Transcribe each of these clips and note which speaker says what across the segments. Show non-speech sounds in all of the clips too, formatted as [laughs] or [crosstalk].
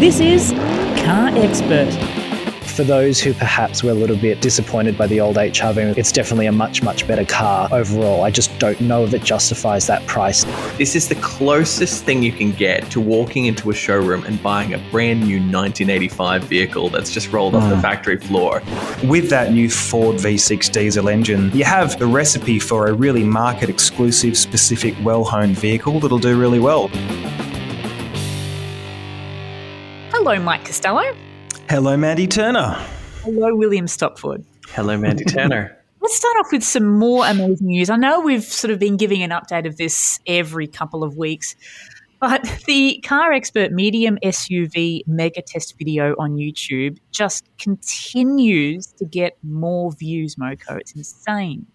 Speaker 1: This is Car Expert.
Speaker 2: For those who perhaps were a little bit disappointed by the old HRV, it's definitely a much, much better car overall. I just don't know if it justifies that price.
Speaker 3: This is the closest thing you can get to walking into a showroom and buying a brand new 1985 vehicle that's just rolled off the hmm. factory floor.
Speaker 4: With that new Ford V6 diesel engine, you have the recipe for a really market exclusive, specific, well honed vehicle that'll do really well.
Speaker 1: Hello, Mike Costello.
Speaker 4: Hello, Mandy Turner.
Speaker 1: Hello, William Stopford.
Speaker 3: Hello, Mandy Turner. [laughs]
Speaker 1: Let's start off with some more amazing news. I know we've sort of been giving an update of this every couple of weeks, but [laughs] the Car Expert Medium SUV mega test video on YouTube just continues to get more views, Moko. It's insane.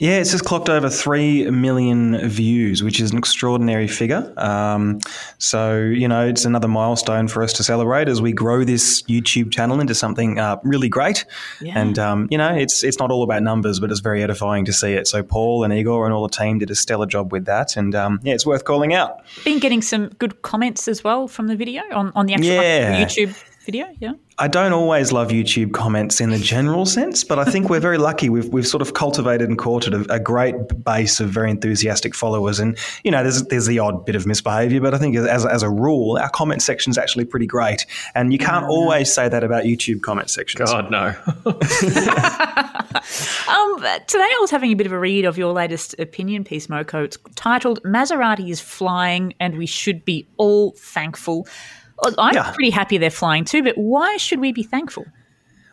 Speaker 4: Yeah, it's just clocked over 3 million views, which is an extraordinary figure. Um, so, you know, it's another milestone for us to celebrate as we grow this YouTube channel into something uh, really great.
Speaker 1: Yeah.
Speaker 4: And, um, you know, it's it's not all about numbers, but it's very edifying to see it. So, Paul and Igor and all the team did a stellar job with that. And, um, yeah, it's worth calling out.
Speaker 1: Been getting some good comments as well from the video on, on the actual
Speaker 4: Yeah.
Speaker 1: YouTube video. Yeah.
Speaker 4: I don't always love YouTube comments in the general sense, but I think we're very lucky. We've, we've sort of cultivated and courted a, a great base of very enthusiastic followers. And, you know, there's, there's the odd bit of misbehavior, but I think as, as a rule, our comment section's actually pretty great. And you can't always say that about YouTube comment sections.
Speaker 3: God, no. [laughs] [laughs]
Speaker 1: Um, today I was having a bit of a read of your latest opinion piece, Moko. It's titled Maserati is flying and we should be all thankful. I'm
Speaker 4: Yeah.
Speaker 1: pretty happy they're flying too, but why should we be thankful?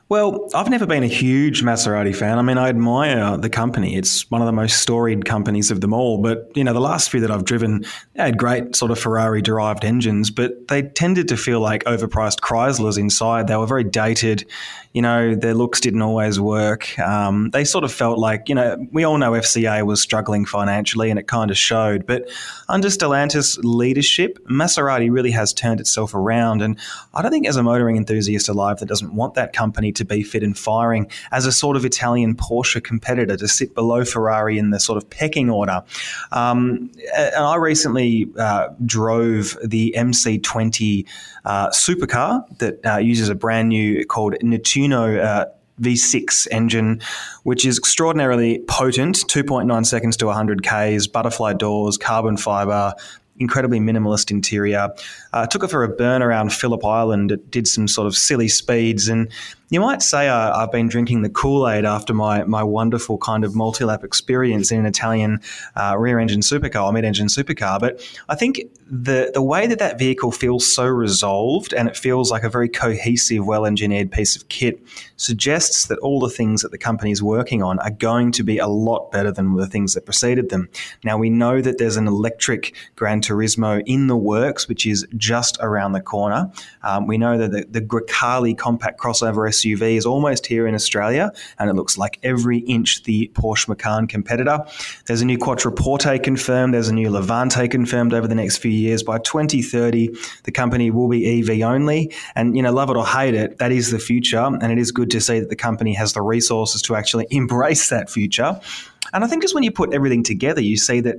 Speaker 4: Well, I've never been a huge Maserati fan. I mean, I admire the company. It's one of the most storied companies of them all. But, you know, the last few that I've driven had great sort of Ferrari derived engines, but they tended to feel like overpriced Chryslers inside. They were very dated. You know, their looks didn't always work. Um, they sort of felt like, you know, we all know FCA was struggling financially and it kind of showed. But under Stellantis leadership, Maserati really has turned itself around. And I don't think as a motoring enthusiast alive that doesn't want that company to be fit and firing as a sort of Italian Porsche competitor to sit below Ferrari in the sort of pecking order. Um, and I recently uh, drove the MC20 uh, supercar that uh, uses a brand new called Nettuno. Uh, V6 engine, which is extraordinarily potent 2.9 seconds to 100 Ks, butterfly doors, carbon fiber, incredibly minimalist interior. Uh, took it for a burn around Phillip Island. It did some sort of silly speeds. And you might say uh, I've been drinking the Kool Aid after my, my wonderful kind of multi lap experience in an Italian uh, rear engine supercar or mid engine supercar. But I think the, the way that that vehicle feels so resolved and it feels like a very cohesive, well engineered piece of kit suggests that all the things that the company is working on are going to be a lot better than the things that preceded them. Now, we know that there's an electric Gran Turismo in the works, which is just around the corner. Um, we know that the, the Grecale compact crossover SUV is almost here in Australia, and it looks like every inch the Porsche Macan competitor. There's a new Quattroporte confirmed. There's a new Levante confirmed over the next few years. By 2030, the company will be EV only. And, you know, love it or hate it, that is the future. And it is good to see that the company has the resources to actually [laughs] embrace that future. And I think just when you put everything together, you see that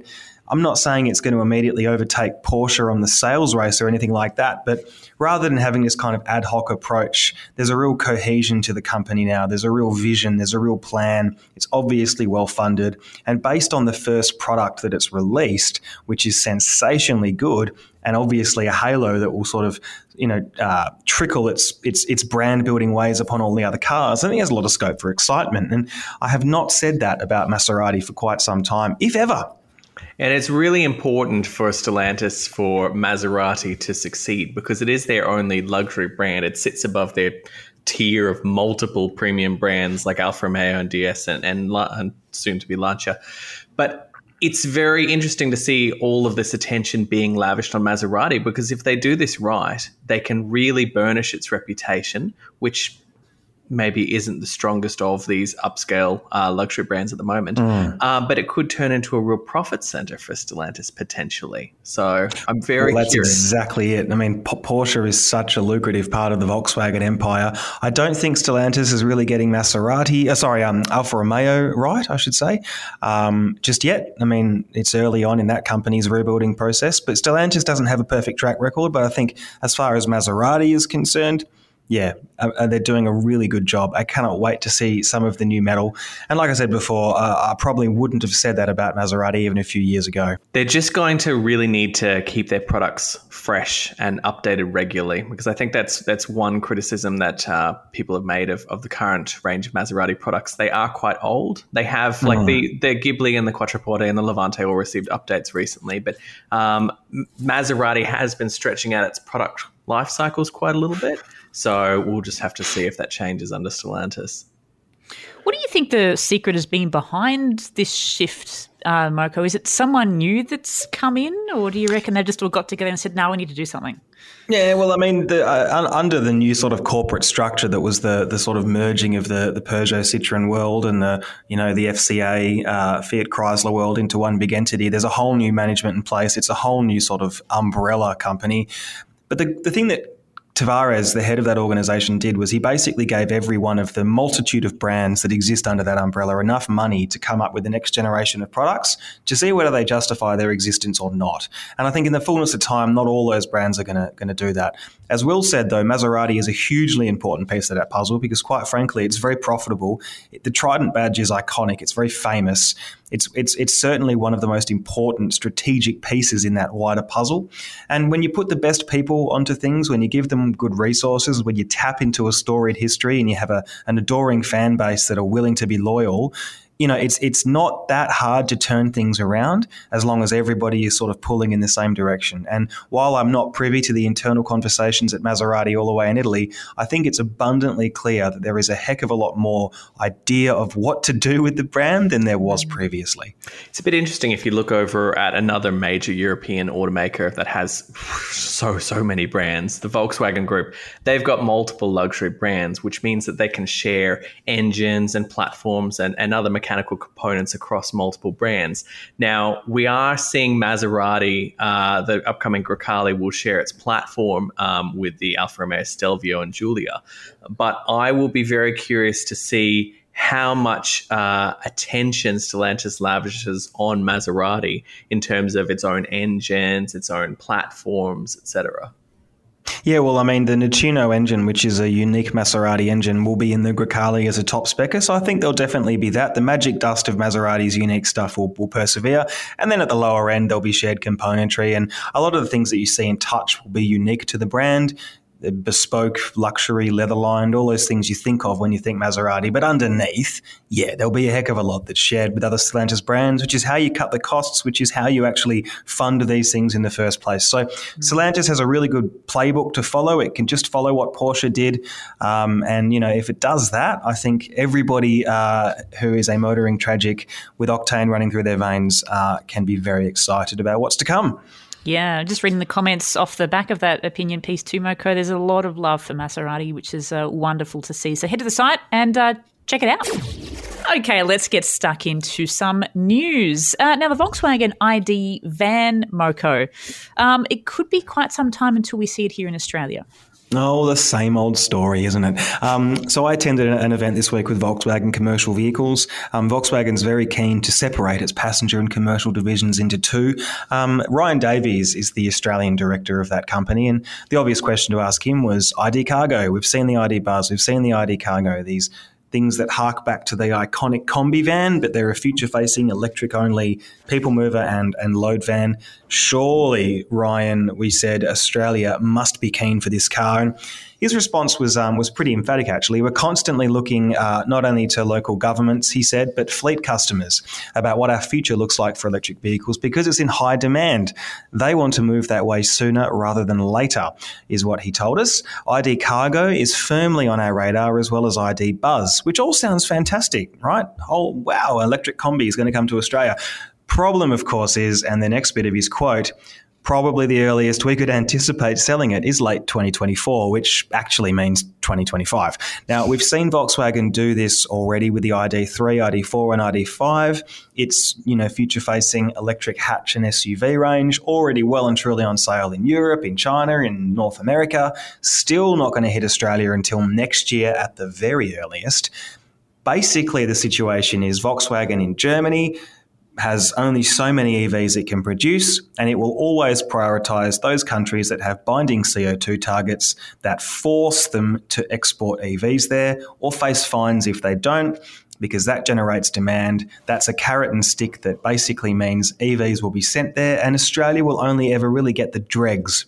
Speaker 4: I'm not saying it's going to immediately overtake Porsche on the sales race or anything like that, but rather than having this kind of ad hoc approach, there's a real cohesion to the company now. There's a real vision, there's a real plan. It's obviously well funded. And based on the first product that it's released, which is sensationally good, and obviously a halo that will sort of you know uh, trickle its its its brand building ways upon all the other cars. I think there's a lot of scope for excitement, and I have not said that about Maserati for quite some time, if ever.
Speaker 3: And it's really important for Stellantis for Maserati to succeed because it is their only luxury brand. It sits above their tier of multiple premium brands like Alfa Romeo and DS and, and, and soon to be Lancia. But it's very interesting to see all of this attention being lavished on Maserati because if they do this right, they can really burnish its reputation, which maybe isn't the strongest of these upscale uh, luxury brands at the moment. Mm. Uh, but it could turn into a real profit center for Stellantis potentially. So I'm very
Speaker 4: well, that's
Speaker 3: curious.
Speaker 4: exactly it. I mean, P- Porsche is such a lucrative part of the Volkswagen empire. I don't think Stellantis is really getting Maserati, uh, sorry, um, Alfa Romeo right, I should say, um, just yet. I mean, it's early on in that company's rebuilding process, but Stellantis doesn't have a perfect track record. But I think as far as Maserati is concerned, yeah, they're doing a really good job. I cannot wait to see some of the new metal. And like I said before, uh, I probably wouldn't have said that about Maserati even a few years ago.
Speaker 3: They're just going to really need to keep their products fresh and updated regularly because I think that's that's one criticism that uh, people have made of, of the current range of Maserati products. They are quite old. They have like mm. the the Ghibli and the Quattroporte and the Levante all received updates recently, but um, Maserati has been stretching out its product life cycles quite a little bit. So we'll just have to see if that changes under Stellantis.
Speaker 1: What do you think the secret has been behind this shift, uh, Moko? Is it someone new that's come in, or do you reckon they just all got together and said, "Now we need to do something"?
Speaker 4: Yeah, well, I mean, the, uh, under the new sort of corporate structure that was the the sort of merging of the the Peugeot Citroen world and the you know the FCA uh, Fiat Chrysler world into one big entity. There's a whole new management in place. It's a whole new sort of umbrella company. But the the thing that Tavares, the head of that organization, did was he basically gave every one of the multitude of brands that exist under that umbrella enough money to come up with the next generation of products to see whether they justify their existence or not. And I think in the fullness of time, not all those brands are going to do that. As Will said, though, Maserati is a hugely important piece of that puzzle because, quite frankly, it's very profitable. The Trident badge is iconic. It's very famous it's it's it's certainly one of the most important strategic pieces in that wider puzzle. And when you put the best people onto things, when you give them good resources, when you tap into a storied history and you have a, an adoring fan base that are willing to be loyal, you know, it's it's not that hard to turn things around as long as everybody is sort of pulling in the same direction. And while I'm not privy to the internal conversations at Maserati all the way in Italy, I think it's abundantly clear that there is a heck of a lot more idea of what to do with the brand than there was previously.
Speaker 3: It's a bit interesting if you look over at another major European automaker that has so so many brands, the Volkswagen Group. They've got multiple luxury brands, which means that they can share engines and platforms and, and other mechanical mechanical components across multiple brands. Now, we are seeing Maserati, uh, the upcoming Grecale will share its platform um, with the Alfa Romeo Stelvio and Giulia. But I will be very curious to see how much uh, attention Stellantis lavishes on Maserati in terms of its own engines, its own platforms, etc.
Speaker 4: Yeah, well, I mean, the Nettuno engine, which is a unique Maserati engine, will be in the Grecale as a top specker. So I think there'll definitely be that. The magic dust of Maserati's unique stuff will, will persevere. And then at the lower end, there'll be shared componentry. And a lot of the things that you see in touch will be unique to the brand bespoke, luxury, leather lined, all those things you think of when you think Maserati. But underneath, yeah, there'll be a heck of a lot that's shared with other Stellantis brands, which is how you cut the costs, which is how you actually fund these things in the first place. So mm-hmm. Stellantis has a really good playbook to follow. It can just follow what Porsche did. Um, and, you know, if it does that, I think everybody uh, who is a motoring tragic with octane running through their veins uh, can be very excited about what's to come.
Speaker 1: Yeah, just reading the comments off the back of that opinion piece too, Moko. There's a lot of love for Maserati, which is uh, wonderful to see. So head to the site and uh, check it out. Okay, let's get stuck into some news. Uh, now, the Volkswagen ID van, Moko, um, it could be quite some time until we see it here in Australia.
Speaker 4: Oh, the same old story, isn't it? Um, so I attended an event this week with Volkswagen Commercial Vehicles. Um, Volkswagen's very keen to separate its passenger and commercial divisions into two. Um, Ryan Davies is the Australian director of that company, and the obvious question to ask him was ID Cargo. We've seen the ID Buzz, we've seen the ID Cargo, these things that hark back to the iconic combi van, but they're a future facing electric only people mover and, and load van. Surely, Ryan, we said Australia must be keen for this car. And his response was um, was pretty emphatic. Actually, we're constantly looking uh, not only to local governments, he said, but fleet customers about what our future looks like for electric vehicles because it's in high demand. They want to move that way sooner rather than later, is what he told us. ID Cargo is firmly on our radar as well as ID Buzz, which all sounds fantastic, right? Oh wow, electric combi is going to come to Australia. Problem, of course, is, and the next bit of his quote probably the earliest we could anticipate selling it is late 2024, which actually means 2025. Now, we've seen Volkswagen do this already with the ID3, ID4, and ID5. It's, you know, future facing electric hatch and SUV range, already well and truly on sale in Europe, in China, in North America. Still not going to hit Australia until next year at the very earliest. Basically, the situation is Volkswagen in Germany has only so many EVs it can produce, and it will always prioritize those countries that have binding CO2 targets that force them to export EVs there or face fines if they don't. Because that generates demand. That's a carrot and stick that basically means EVs will be sent there, and Australia will only ever really get the dregs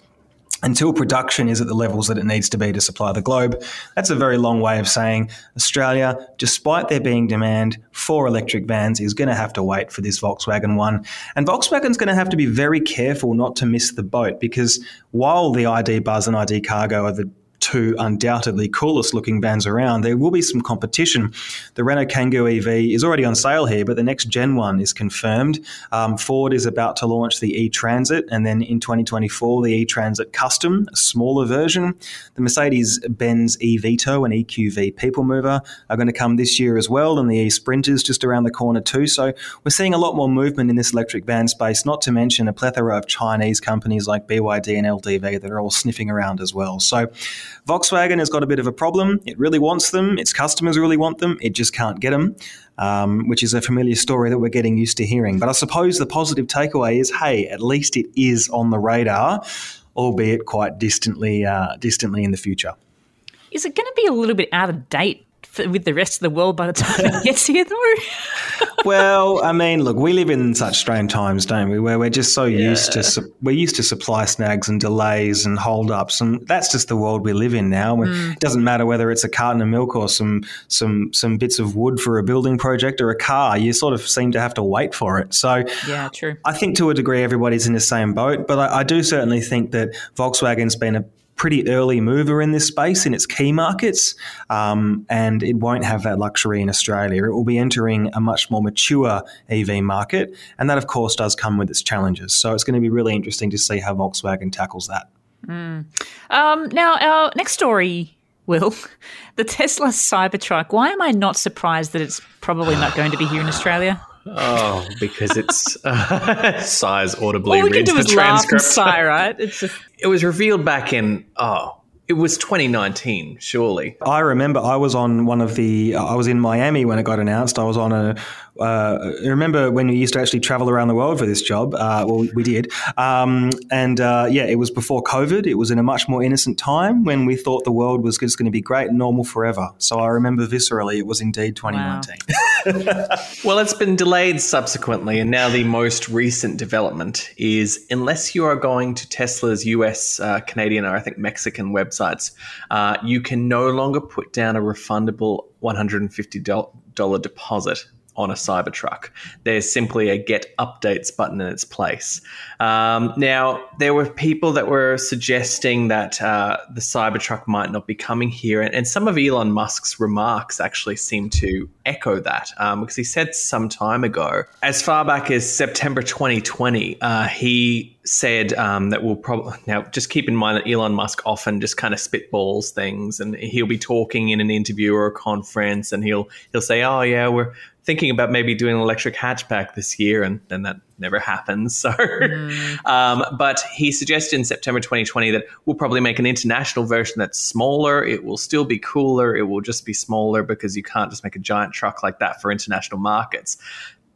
Speaker 4: until production is at the levels that it needs to be to supply the globe. That's a very long way of saying Australia, despite there being demand for electric vans, is going to have to wait for this Volkswagen one. And Volkswagen's going to have to be very careful not to miss the boat because while the ID Buzz and ID Cargo are the two undoubtedly coolest looking vans around, there will be some competition. The Renault Kangoo EV is already on sale here, but the next gen one is confirmed. Um, Ford is about to launch the e Transit, and then in 2024, the e Transit Custom, a smaller version. The Mercedes Benz e and EQV People Mover are going to come this year as well, and the e Sprinters just around the corner too. So we're seeing a lot more movement in this electric van space, not to mention a plethora of Chinese companies like BYD and LDV that are all sniffing around as well. So Volkswagen has got a bit of a problem. It really wants them. Its customers really want them. It just can't get them, um, which is a familiar story that we're getting used to hearing. But I suppose the positive takeaway is, hey, at least it is on the radar, albeit quite distantly, uh, distantly in the future.
Speaker 1: Is it going to be a little bit out of date with the rest of the world by the time it gets here, though? [laughs]
Speaker 4: well, I mean, look, we live in such strange times, don't we? Where we're just so yeah. used to su- we're used to supply snags and delays and holdups, and that's just the world we live in now. Mm. It doesn't matter whether it's a carton of milk or some some some bits of wood for a building project or a car. You sort of seem to have to wait for it. So,
Speaker 1: yeah, true.
Speaker 4: I think to a degree everybody's in the same boat, but I, I do certainly think that Volkswagen's been a pretty early mover in this space in its key markets, um, and it won't have that luxury in Australia. It will be entering a much more mature EV market, and that, of course, does come with its challenges. So it's going to be really interesting to see how Volkswagen tackles that.
Speaker 1: Mm. Um, now, our next story Will, [laughs] the Tesla Cybertruck. Why am I not surprised that it's probably not going to be here in Australia?
Speaker 3: Oh, because it's uh, [laughs] size audibly
Speaker 1: All we
Speaker 3: reads
Speaker 1: can do
Speaker 3: the
Speaker 1: is laugh
Speaker 3: transcript.
Speaker 1: and sigh, right? It's just
Speaker 3: It was revealed back in oh, it was 2019, surely.
Speaker 4: I remember I was on one of the. I was in Miami when it got announced. I was on a. Uh, remember when we used to actually travel around the world for this job. Uh, well, we did, um, and uh, yeah, it was before COVID. It was in a much more innocent time when we thought the world was just going to be great and normal forever. So I remember viscerally, it was indeed 2019.
Speaker 1: Wow. [laughs]
Speaker 3: well, it's been delayed subsequently, and now the most recent development is unless you are going to Tesla's US, uh, Canadian, or I think Mexican websites, uh, you can no longer put down a refundable $150 deposit on a Cybertruck. There's simply a get updates button in its place. Um, now, there were people that were suggesting that uh, the Cybertruck might not be coming here, and, and, some of Elon Musk's remarks actually seem to echo that um, because he said some time ago, as far back as September 2020, uh, he said um, that we'll probably now just keep in mind that Elon Musk often just kind of spitballs things, and he'll be talking in an interview or a conference, and he'll he'll say, "Oh yeah, we're thinking about maybe doing an electric hatchback this year, and then that never happens. [laughs] So, mm. um, but he suggested in September 2020 that we'll probably make an international version that's smaller. It will still be cooler. It will just be smaller because you can't just make a giant truck like that for international markets.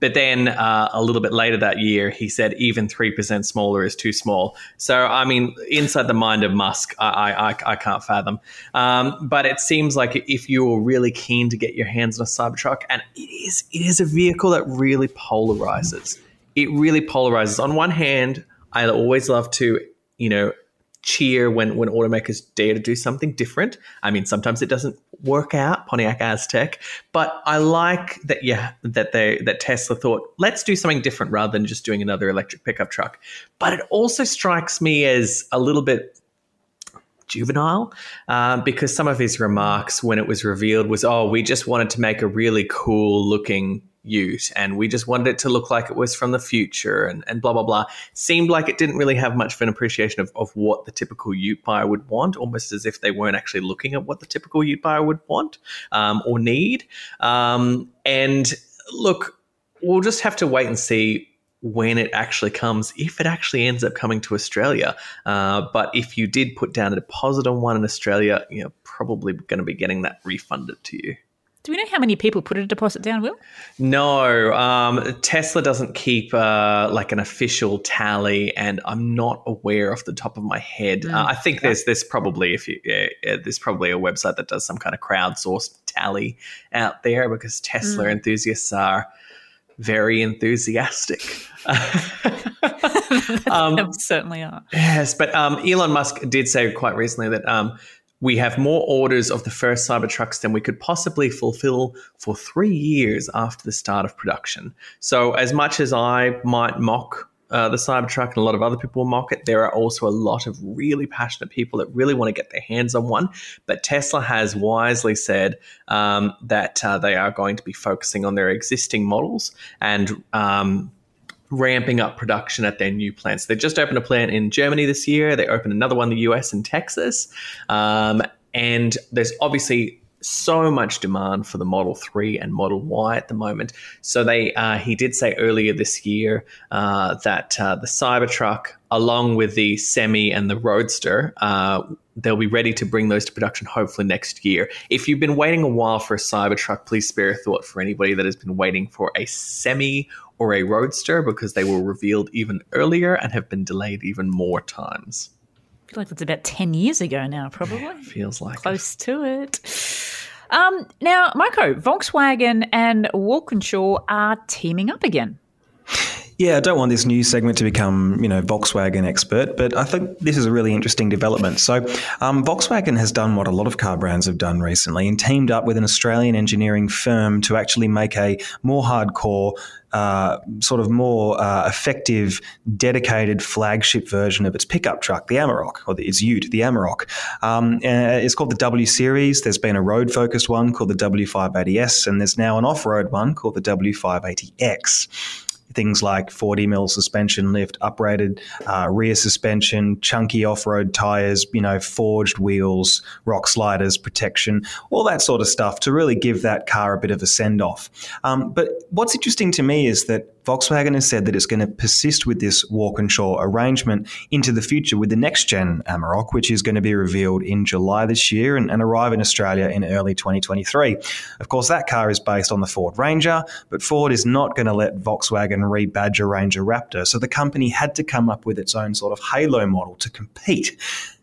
Speaker 3: But then uh, a little bit later that year, he said even 3% smaller is too small. So, I mean, inside the mind of Musk, I, I, I can't fathom. Um, but it seems like if you're really keen to get your hands on a Cybertruck, and it is, it is a vehicle that really polarizes. It really polarizes. On one hand, I always love to, you know, cheer when when automakers dare to do something different. I mean, sometimes it doesn't work out, Pontiac Aztek, but I like that yeah that they that Tesla thought let's do something different rather than just doing another electric pickup truck. But it also strikes me as a little bit juvenile uh, because some of his remarks when it was revealed was oh we just wanted to make a really cool looking ute and we just wanted it to look like it was from the future and, and blah blah blah seemed like it didn't really have much of an appreciation of, of what the typical ute buyer would want almost as if they weren't actually looking at what the typical ute buyer would want um, or need um, and look we'll just have to wait and see when it actually comes, if it actually ends up coming to Australia. Uh, but if you did put down a deposit on one in Australia, you're probably going to be getting that refunded to you.
Speaker 1: Do we know how many people put a deposit down, Will?
Speaker 3: No, um, Tesla doesn't keep uh, like an official tally, and I'm not aware off the top of my head. Mm. Uh, I think there's there's probably if you yeah, yeah, there's probably a website that does some kind of crowdsourced tally out there because Tesla mm. enthusiasts are very enthusiastic. [laughs] [laughs]
Speaker 1: um, certainly are.
Speaker 3: Yes, but um, Elon Musk did say quite recently that um, we have more orders of the first Cybertrucks than we could possibly fulfill for three years after the start of production. So, as much as I might mock uh, the Cybertruck and a lot of other people mock it. There are also a lot of really passionate people that really want to get their hands on one. But Tesla has wisely said um, that uh, they are going to be focusing on their existing models and um, ramping up production at their new plants. They just opened a plant in Germany this year. They opened another one in the US and Texas. Um, and there's obviously so much demand for the Model 3 and Model Y at the moment. So they uh, he did say earlier this year uh, that uh, the Cybertruck, along with the Semi and the Roadster, uh, they'll be ready to bring those to production hopefully next year. If you've been waiting a while for a Cybertruck, please spare a thought for anybody that has been waiting for a Semi or a Roadster because they were revealed even earlier and have been delayed even more times.
Speaker 1: Feel like it's about 10 years ago now, probably. Yeah, [laughs]
Speaker 3: feels like
Speaker 1: Close it. to it. Um, now, Marco, Volkswagen and Walkinshaw are teaming up again.
Speaker 4: Yeah, I don't want this new segment to become, you know, Volkswagen expert, but I think this is a really interesting development. So, um, Volkswagen has done what a lot of car brands have done recently and teamed up with an Australian engineering firm to actually make a more hardcore uh, sort of more uh, effective, dedicated flagship version of its pickup truck, the Amarok, or its Ute, the Amarok. Um, uh, it's called the W Series. There's been a road focused one called the W580S, and there's now an off road one called the W580X things like 40 mil suspension lift, uprated uh, rear suspension, chunky off-road tires, you know, forged wheels, rock sliders, protection, all that sort of stuff to really give that car a bit of a send-off. Um, but what's interesting to me is that Volkswagen has said that it's going to persist with this Walkinshaw arrangement into the future with the next gen Amarok, which is going to be revealed in July this year and, and, arrive in Australia in early 2023. Of course, that car is based on the Ford Ranger, but Ford is not going to let Volkswagen rebadge a Ranger Raptor. So the company had to come up with its own sort of halo model to compete.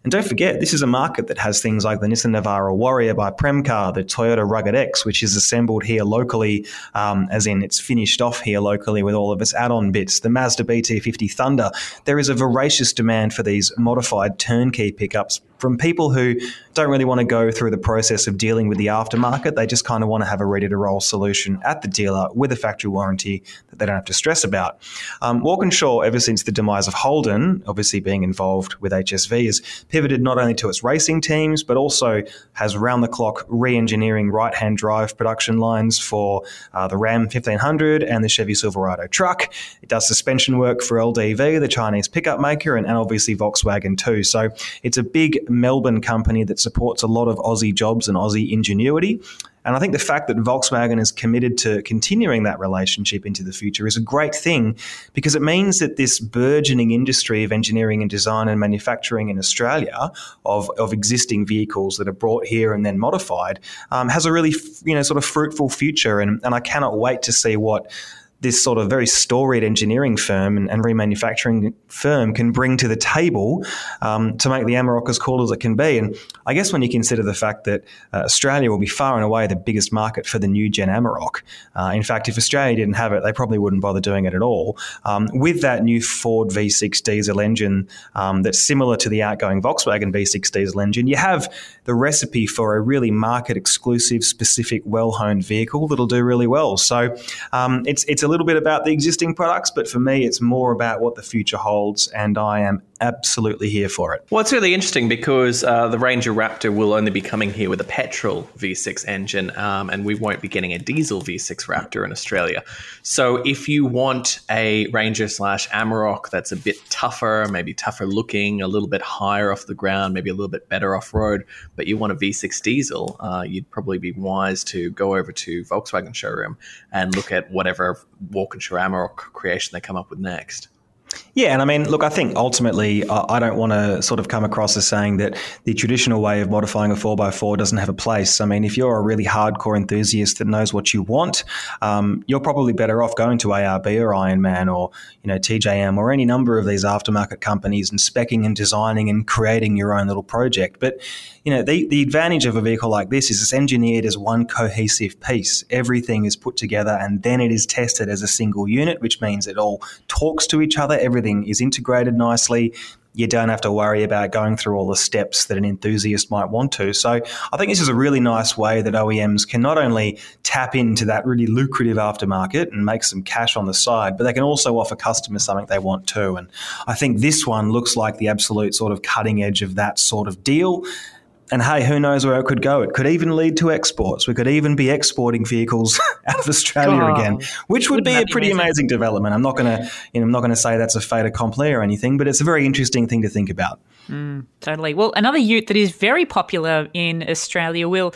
Speaker 4: And don't forget, this is a market that has things like the Nissan Navara Warrior by Premcar, the Toyota Rugged X, which is assembled here locally, um, as in it's finished off here locally with all of its add-on bits. The Mazda BT50 Thunder. There is a voracious demand for these modified turnkey pickups from people who don't really want to go through the process of dealing with the aftermarket. They just kind of want to have a ready to roll solution at the dealer with a factory warranty that they don't have to stress about. Um, Walkinshaw, ever since the demise of Holden, obviously being involved with HSV, has pivoted not only to its racing teams, but also has round the clock re engineering right hand drive production lines for uh, the Ram 1500 and the Chevy Silverado truck. It does suspension work for LDV, the Chinese pickup maker, and, and obviously Volkswagen too. So it's a big Melbourne company that supports a lot of Aussie jobs and Aussie ingenuity. And I think the fact that Volkswagen is committed to continuing that relationship into the future is a great thing because it means that this burgeoning industry of engineering and design and manufacturing in Australia of, of existing vehicles that are brought here and then modified um, has a really you know sort of fruitful future. And, and I cannot wait to see what this sort of very storied engineering firm and, and remanufacturing firm can bring to the table um, to make the Amarok as cool as it can be. And I guess when you consider the fact that uh, Australia will be far and away the biggest market for the new gen Amarok, uh, in fact, if Australia didn't have it, they probably wouldn't bother doing it at all. Um, with that new Ford V6 diesel engine um, that's similar to the outgoing Volkswagen V6 diesel engine, you have the recipe for a really market exclusive, specific, well honed vehicle that'll do really well. So um, it's it's a little bit about the existing products, but for me, it's more about what the future holds, and I am absolutely here for it.
Speaker 3: Well, it's really interesting because uh, the Ranger Raptor will only be coming here with a petrol V6 engine, um, and we won't be getting a diesel V6 Raptor in Australia. So, if you want a Ranger slash Amarok that's a bit tougher, maybe tougher looking, a little bit higher off the ground, maybe a little bit better off road, but you want a V6 diesel, uh, you'd probably be wise to go over to Volkswagen showroom and look at whatever Walkinshaw Amarok creation they come up with next.
Speaker 4: Yeah, and I mean, look, I think ultimately, I don't want to sort of come across as saying that the traditional way of modifying a 4x4 doesn't have a place. I mean, if you're a really hardcore enthusiast that knows what you want, um, you're probably better off going to ARB or Ironman or, you know, TJM or any number of these aftermarket companies and specking and designing and creating your own little project. But, you know, the, the advantage of a vehicle like this is it's engineered as one cohesive piece. Everything is put together and then it is tested as a single unit, which means it all talks to each other everything is integrated nicely. You don't have to worry about going through all the steps that an enthusiast might want to. So I think this is a really nice way that OEMs can not only tap into that really lucrative aftermarket and make some cash on the side, but they can also offer customers something they want too. And I think this one looks like the absolute sort of cutting edge of that sort of deal. And hey, who knows where it could go? It could even lead to exports. We could even be exporting vehicles [laughs] out of Australia oh, again, which would be a pretty amazing? amazing? development. I'm not going to, you know, I'm not to say that's a fait accompli or anything, but it's a very interesting thing to think about.
Speaker 1: Mm, totally. Well, another Ute that is very popular in Australia will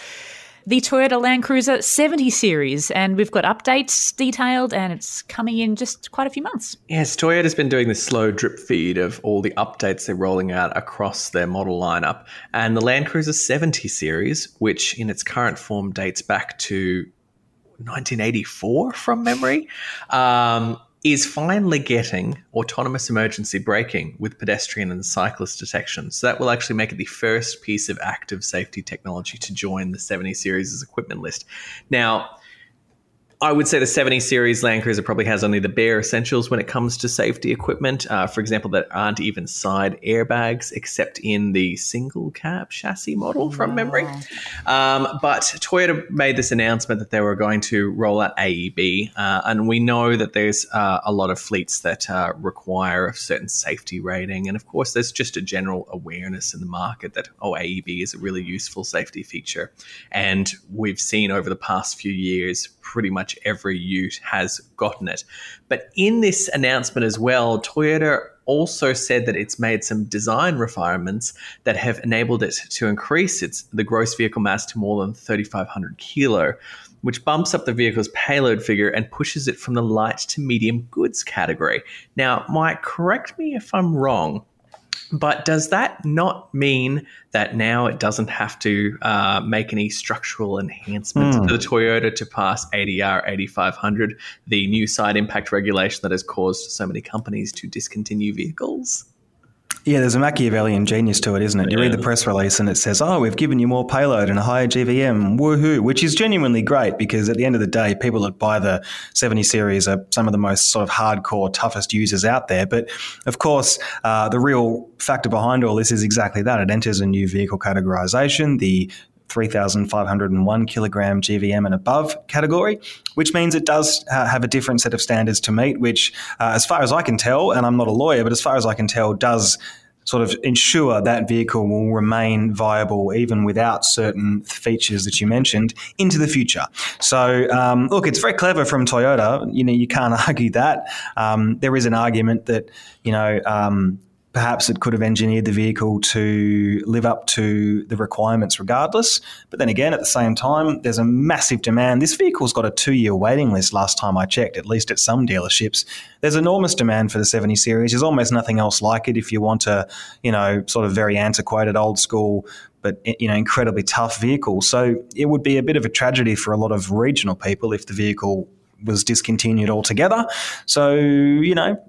Speaker 1: the Toyota Land Cruiser 70 series, and we've got updates detailed, and it's coming in just quite a few months.
Speaker 3: Yes, Toyota's been doing this slow drip feed of all the updates they're rolling out across their model lineup, and the Land Cruiser 70 series, which in its current form dates back to 1984 from memory, um, is finally getting autonomous emergency braking with pedestrian and cyclist detection. So that will actually make it the first piece of active safety technology to join the 70 series' equipment list. Now, I would say the 70 series Land Cruiser probably has only the bare essentials when it comes to safety equipment. Uh, for example, that aren't even side airbags except in the single cab chassis model from wow. memory. Um, but Toyota made this announcement that they were going to roll out AEB, uh, and we know that there's uh, a lot of fleets that uh, require a certain safety rating, and of course, there's just a general awareness in the market that oh, AEB is a really useful safety feature, and we've seen over the past few years pretty much every ute has gotten it. But in this announcement as well, Toyota also said that it's made some design refinements that have enabled it to increase its the gross vehicle mass to more than 3500 kilo which bumps up the vehicle's payload figure and pushes it from the light to medium goods category. Now, Mike, correct me if I'm wrong, but does that not mean that now it doesn't have to uh, make any structural enhancements mm. to the Toyota to pass ADR 8500, the new side impact regulation that has caused so many companies to discontinue vehicles?
Speaker 4: Yeah, there's a Machiavellian genius to it, isn't it? You read the press release and it says, "Oh, we've given you more payload and a higher GVM, woohoo!" Which is genuinely great because at the end of the day, people that buy the 70 series are some of the most sort of hardcore, toughest users out there. But of course, uh, the real factor behind all this is exactly that: it enters a new vehicle categorization, the 3,501 kilogram GVM and above category, which means it does uh, have a different set of standards to meet, which, uh, as far as I can tell, and I'm not a lawyer, but as far as I can tell, does sort of ensure that vehicle will remain viable even without certain features that you mentioned into the future. So, um, look, it's very clever from Toyota. You know, you can't [laughs] argue that. Um, there is an argument that you know um, Perhaps it could have engineered the vehicle to live up to the requirements regardless. But then again, at the same time, there's a massive demand. This vehicle's got a two year waiting list last time I checked, at least at some dealerships. There's enormous demand for the 70 series. There's almost nothing else like it if you want a, you know, sort of very antiquated, old school but you know incredibly tough vehicle. So it would be a bit of a tragedy for a lot of regional people if the vehicle was discontinued altogether. So you know,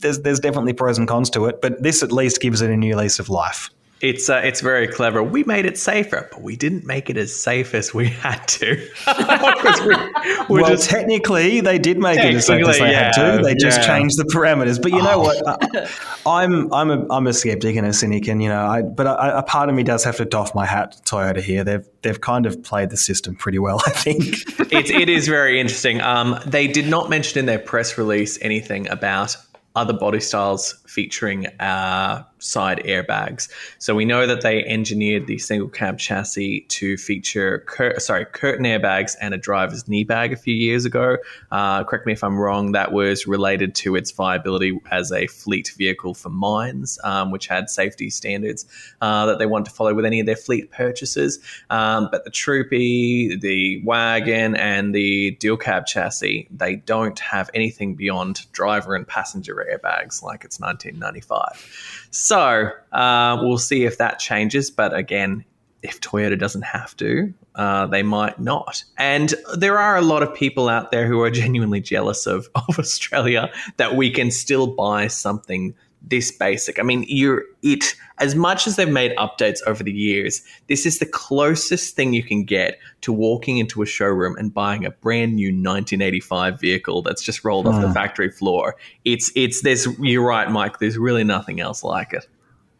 Speaker 4: there's there's definitely pros and cons to it, but this at least gives it a new lease of life.
Speaker 3: It's uh, it's very clever. We made it safer, but we didn't make it as safe as we had to. [laughs]
Speaker 4: we, well, just, technically, they did make it as safe as they yeah, had to. They just yeah. changed the parameters. But you know oh. what? I'm I'm a I'm a skeptic and a cynic, and you know, I, but a, a part of me does have to doff my hat to Toyota here. They've they've kind of played the system pretty well, I think. [laughs]
Speaker 3: it, it is very interesting. Um, they did not mention in their press release anything about other body styles featuring uh, side airbags. So we know that they engineered the single cab chassis to feature cur- sorry curtain airbags and a driver's knee bag a few years ago. Uh, correct me if I'm wrong. That was related to its viability as a fleet vehicle for mines, um, which had safety standards uh, that they want to follow with any of their fleet purchases. Um, but the Troopy, the wagon, and the dual cab chassis, they don't have anything beyond driver and passenger airbags like it's 1995. So uh, we'll see if that changes. But again, if Toyota doesn't have to, uh, they might not. And there are a lot of people out there who are genuinely jealous of, [laughs] of Australia that we can still buy something this basic. I mean, you're it as much as they've made updates over the years, this is the closest thing you can get to walking into a showroom and buying a brand new 1985 vehicle that's just rolled off the hmm. factory floor. It's it's there's you're right, Mike. There's really nothing else like it.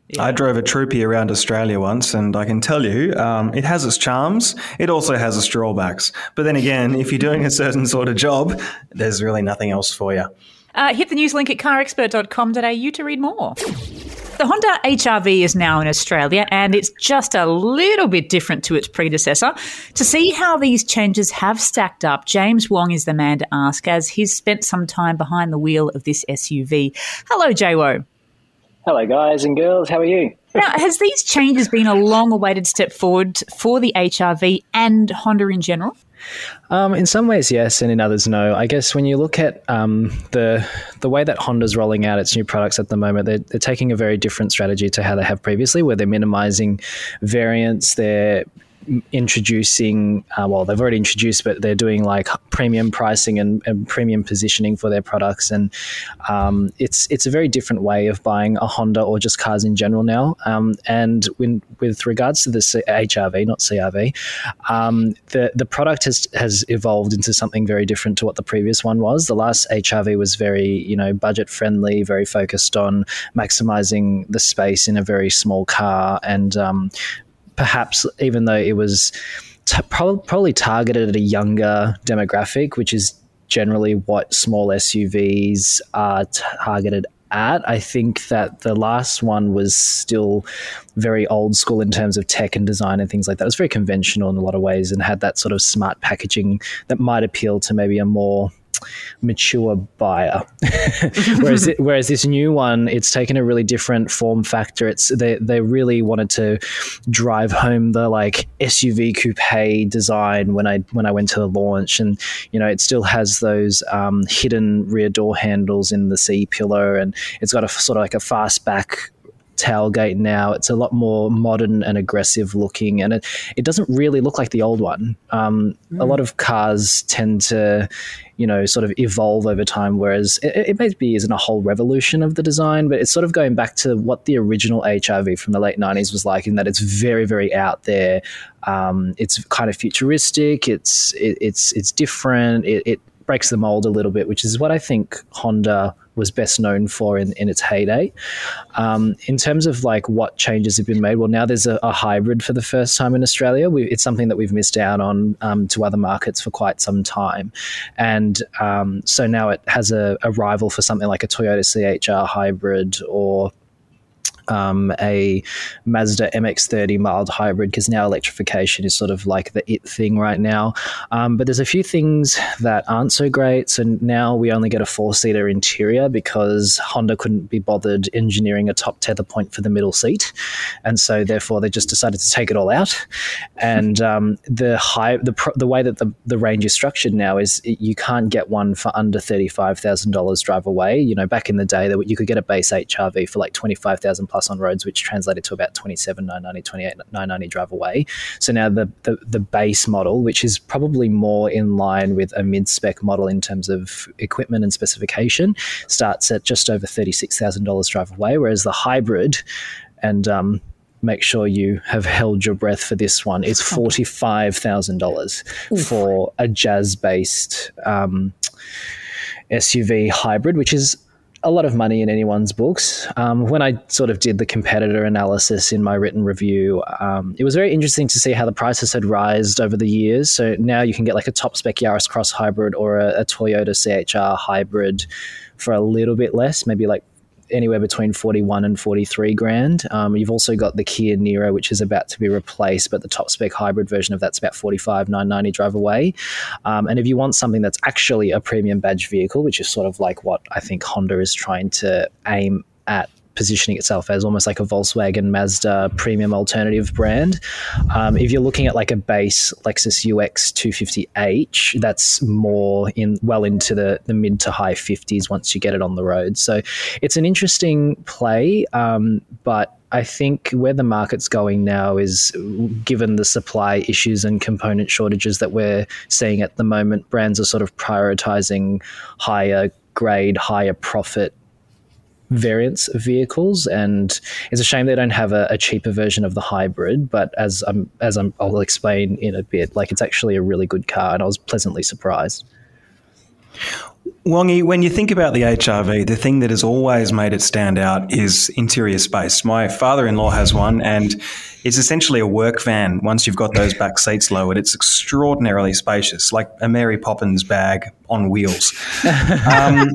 Speaker 4: Yeah. I drove a Troopy around Australia once, and I can tell you, um, it has its charms. It also has its drawbacks. But then again, if you're doing a certain sort of job, there's really nothing else for you.
Speaker 1: Uh, hit the news link at carexpert.com.au to read more. The Honda HRV is now in Australia and it's just a little bit different to its predecessor. To see how these changes have stacked up, James Wong is the man to ask as he's spent some time behind the wheel of this SUV. Hello, JWO.
Speaker 5: Hello, guys and girls. How are you?
Speaker 1: Now, has these changes been a long awaited step forward for the HRV and Honda in general?
Speaker 2: Um, in some ways, yes, and in others, no. I guess when you look at um, the the way that Honda's rolling out its new products at the moment, they're, they're, taking a very different strategy to how they have previously, where they're minimizing variants, they're introducing, uh, well, they've already introduced, but they're doing like premium pricing and, and premium positioning for their products, and um, it's it's a very different way of buying a Honda or just cars in general now. Um, and when, with regards to the HRV, not CRV, um, the the product has has evolved into something very different to what the previous one was. The last HRV was very you know budget friendly, very focused on maximizing the space in a very small car and um, perhaps even though it was t- probably targeted at a younger demographic, which is generally what small SUVs are targeted at. I think that the last one was still very old school in terms of tech and design and things like that. It was very conventional in a lot of ways and had that sort of smart packaging that might appeal to maybe a more mature buyer. [laughs] whereas it, whereas this new one, it's taken a really different form factor. It's they they really wanted to drive home the like SUV coupe design when I when I went to the launch, and you know it still has those um, hidden rear door handles in the C pillar, and it's got a sort of like a fast back tailgate now. It's a lot more modern and aggressive looking, and it, it doesn't really look like the old one. Um, mm. A lot of cars tend to, you know, sort of evolve over time, whereas it, it maybe isn't a whole revolution of the design, but it's sort of going back to what the original HRV from the late 90s was like, in that it's very, very out there. Um, it's kind of futuristic. It's it, it's it's different. It, it breaks the mold a little bit, which is what I think Honda was best known for in, in its heyday. Um, in terms of like what changes have been made, well, now there's a, a hybrid for the first time in Australia. We, it's something that we've missed out on um, to other markets for quite some time, and um, so now it has a, a rival for something like a Toyota CHR hybrid or um, a Mazda MX-30 mild hybrid because now electrification is sort of like the it thing right now. Um, but there's a few things that aren't so great. So now we only get a four-seater interior because Honda couldn't be bothered engineering a top tether point for the middle seat, and so therefore they just decided to take it all out. And [laughs] um, the high the the way that the the range is structured now is you can't get one for under thirty-five thousand dollars drive away. You know, back in the day, that you could get a base HRV for like twenty-five thousand plus on roads, which translated to about 27, 990, 28, 990 drive away. So now the, the, the base model, which is probably more in line with a mid spec model in terms of equipment and specification, starts at just over $36,000 drive away, whereas the hybrid and um, make sure you have held your breath for this one. It's [laughs] forty five thousand dollars for a Jazz based um, SUV hybrid, which is a lot of money in anyone's books. Um, when I sort of did the competitor analysis in my written review, um, it was very interesting to see how the prices had rised over the years. So now you can get like a top spec Yaris Cross hybrid or a, a Toyota CHR hybrid for a little bit less, maybe like anywhere between 41 and 43 grand. Um, you've also got the Kia Niro, which is about to be replaced, but the top spec hybrid version of that's about 45, 990 drive away. Um, and if you want something that's actually a premium badge vehicle, which is sort of like what I think Honda is trying to aim at positioning itself as almost like a Volkswagen Mazda premium alternative brand. Um, if you're looking at like a base Lexus UX 250H, that's more in well into the, the mid to high 50s once you get it on the road. So it's an interesting play, um, but I think where the market's going now is given the supply issues and component shortages that we're seeing at the moment, brands are sort of prioritizing higher grade, higher profit variants of vehicles, and it's a shame they don't have a, a, cheaper version of the hybrid. But as I'm as I'm, I'll explain in a bit, like it's actually a really good car, and I was pleasantly surprised.
Speaker 4: Wongy, when you think about the HRV, the thing that has always made it stand out is interior space. My father in law has one, and it's essentially a work van once you've got those back seats lowered. It's extraordinarily spacious, like a Mary Poppins bag on wheels. [laughs] Um,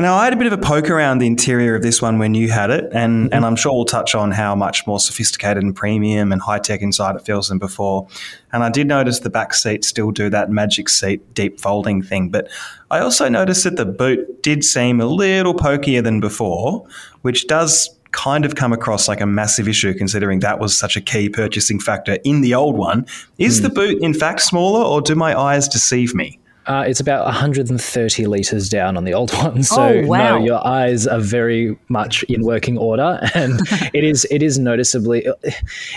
Speaker 4: now, I had a bit of a poke around the interior of this one when you had it, and, mm-hmm. and I'm sure we'll touch on how much more sophisticated and premium and high tech inside it feels than before. And I did notice the back seats still do that magic seat deep folding thing, but I also noticed that the boot did seem a little pokier than before, which does kind of come across like a massive issue considering that was such a key purchasing factor in the old one. Is mm. the boot in fact smaller, or do my eyes deceive me?
Speaker 2: Uh, it's about 130 liters down on the old one. [laughs] So
Speaker 1: oh, wow.
Speaker 2: no, your eyes are very much in working order, [laughs] and [laughs] it is it is noticeably. [sighs]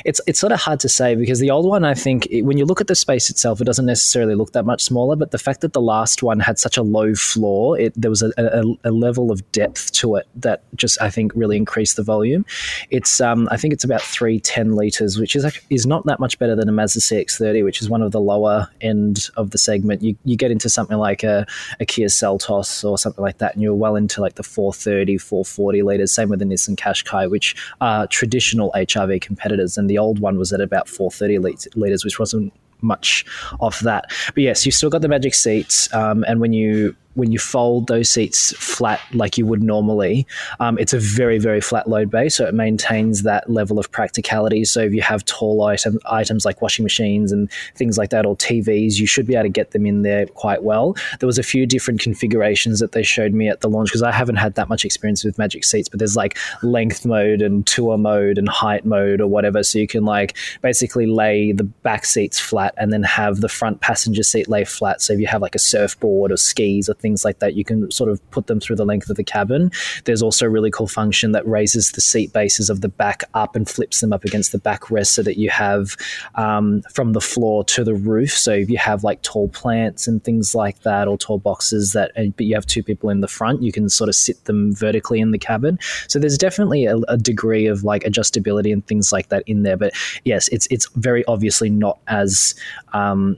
Speaker 2: It's it's sort of hard to say because the old one, I think, it, when you look at the space itself, it doesn't necessarily look that much smaller. But the fact that the last one had such a low floor, it, there was a, a, a, level of depth to it that just I think really increased the volume. It's um, I think it's about 310 liters, which is is not that much better than a Mazda CX-30, which is one of the lower end of the segment. You you get into into something like a, a Kia Seltos or something like that, and you're well into like the 430, 440 liters. Same with the Nissan Qashqai, which are traditional HRV competitors, and the old one was at about 430 liters, which wasn't much off that. But yes, you've still got the magic seats, um, and when you when you fold those seats flat like you would normally, um, it's a very, very flat load base. So it maintains that level of practicality. So if you have tall item, items like washing machines and things like that, or TVs, you should be able to get them in there quite well. There was a few different configurations that they showed me at the launch because I haven't had that much experience with Magic Seats, but there's like length mode and tour mode and height mode or whatever. So you can like basically lay the back seats flat and then have the front passenger seat lay flat. So if you have like a surfboard or skis or things like that, you can sort of put them through the length of the cabin. There's also a really cool function that raises the seat bases of the back up and flips them up against the backrest so that you have um, from the floor to the roof. So if you have like tall plants and things like that, or tall boxes that, but you have two people in the front, you can sort of sit them vertically in the cabin. So there's definitely a, a degree of like adjustability and things like that in there. But yes, it's it's very obviously not as um,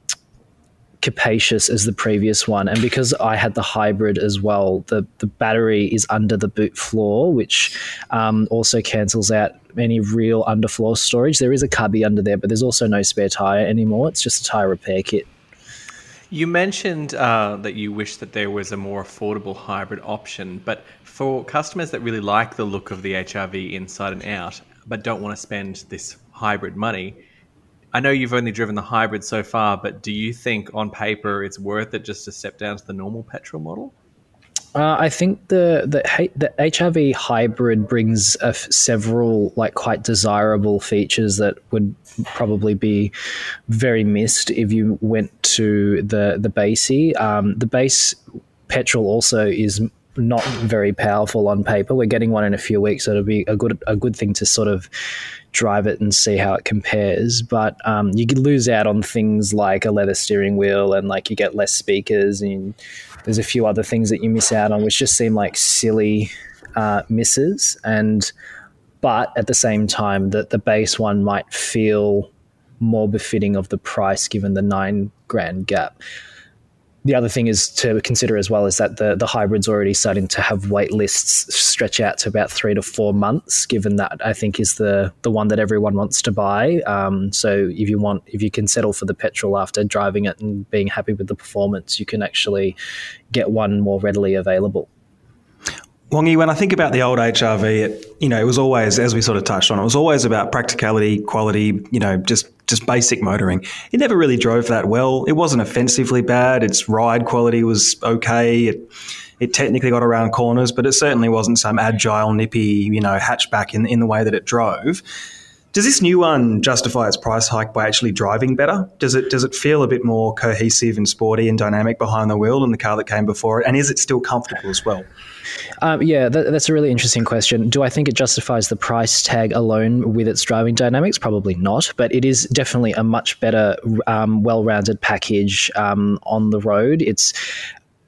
Speaker 2: capacious as the previous one. And because I had the hybrid as well, the, the battery is under the boot floor, which um, also cancels out any real underfloor storage. There is a cubby under there, but there's also no spare tire anymore. It's just a tire repair kit.
Speaker 3: You mentioned uh, that you wish that there was a more affordable hybrid option, but for customers that really like the look of the HRV inside and out, but don't want to spend this hybrid money, I know you've only driven the hybrid so far, but do you think on paper it's worth it just to step down to the normal petrol model?
Speaker 2: Uh, I think the, the the HRV hybrid brings several like quite desirable features that would probably be very missed if you went to the the basey. Um, the base petrol also is not very powerful on paper. We're getting one in a few weeks, so it'll be a good a good thing to sort of drive it and see how it compares. But um, you could lose out on things like a leather steering wheel and like you get less speakers and there's a few other things that you miss out on, which just seem like silly uh, misses. And but at the same time, that the base one might feel more befitting of the price given the nine grand gap the other thing is to consider as well is that the the hybrid's already starting to have wait lists stretch out to about three to four months. Given that I think is the the one that everyone wants to buy. Um, so if you want, if you can settle for the petrol after driving it and being happy with the performance, you can actually get one more readily available.
Speaker 4: Wongi, when I think about the old HRV, it, you know, it was always, as we sort of touched on, it was always about practicality, quality, you know, just just basic motoring. It never really drove that well. It wasn't offensively bad. Its ride quality was okay. It, it technically got around corners, but it certainly wasn't some agile, nippy, you know, hatchback in, in the way that it drove. Does this new one justify its price hike by actually driving better? Does it does it feel a bit more cohesive and sporty and dynamic behind the wheel than the car that came before it? And is it still comfortable as well?
Speaker 2: Um, yeah, that, that's a really interesting question. Do I think it justifies the price tag alone with its driving dynamics? Probably not, but it is definitely a much better, um, well-rounded package um, on the road. It's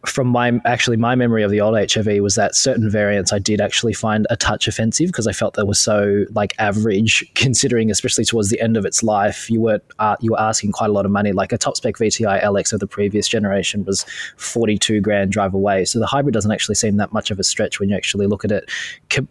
Speaker 2: from my actually my memory of the old HRV was that certain variants I did actually find a touch offensive because I felt they were so like average [laughs] considering especially towards the end of its life you were uh, you were asking quite a lot of money. Like a top spec VTI LX of the previous generation was 42 grand drive away. So the hybrid doesn't actually seem that much of a stretch when you actually look at it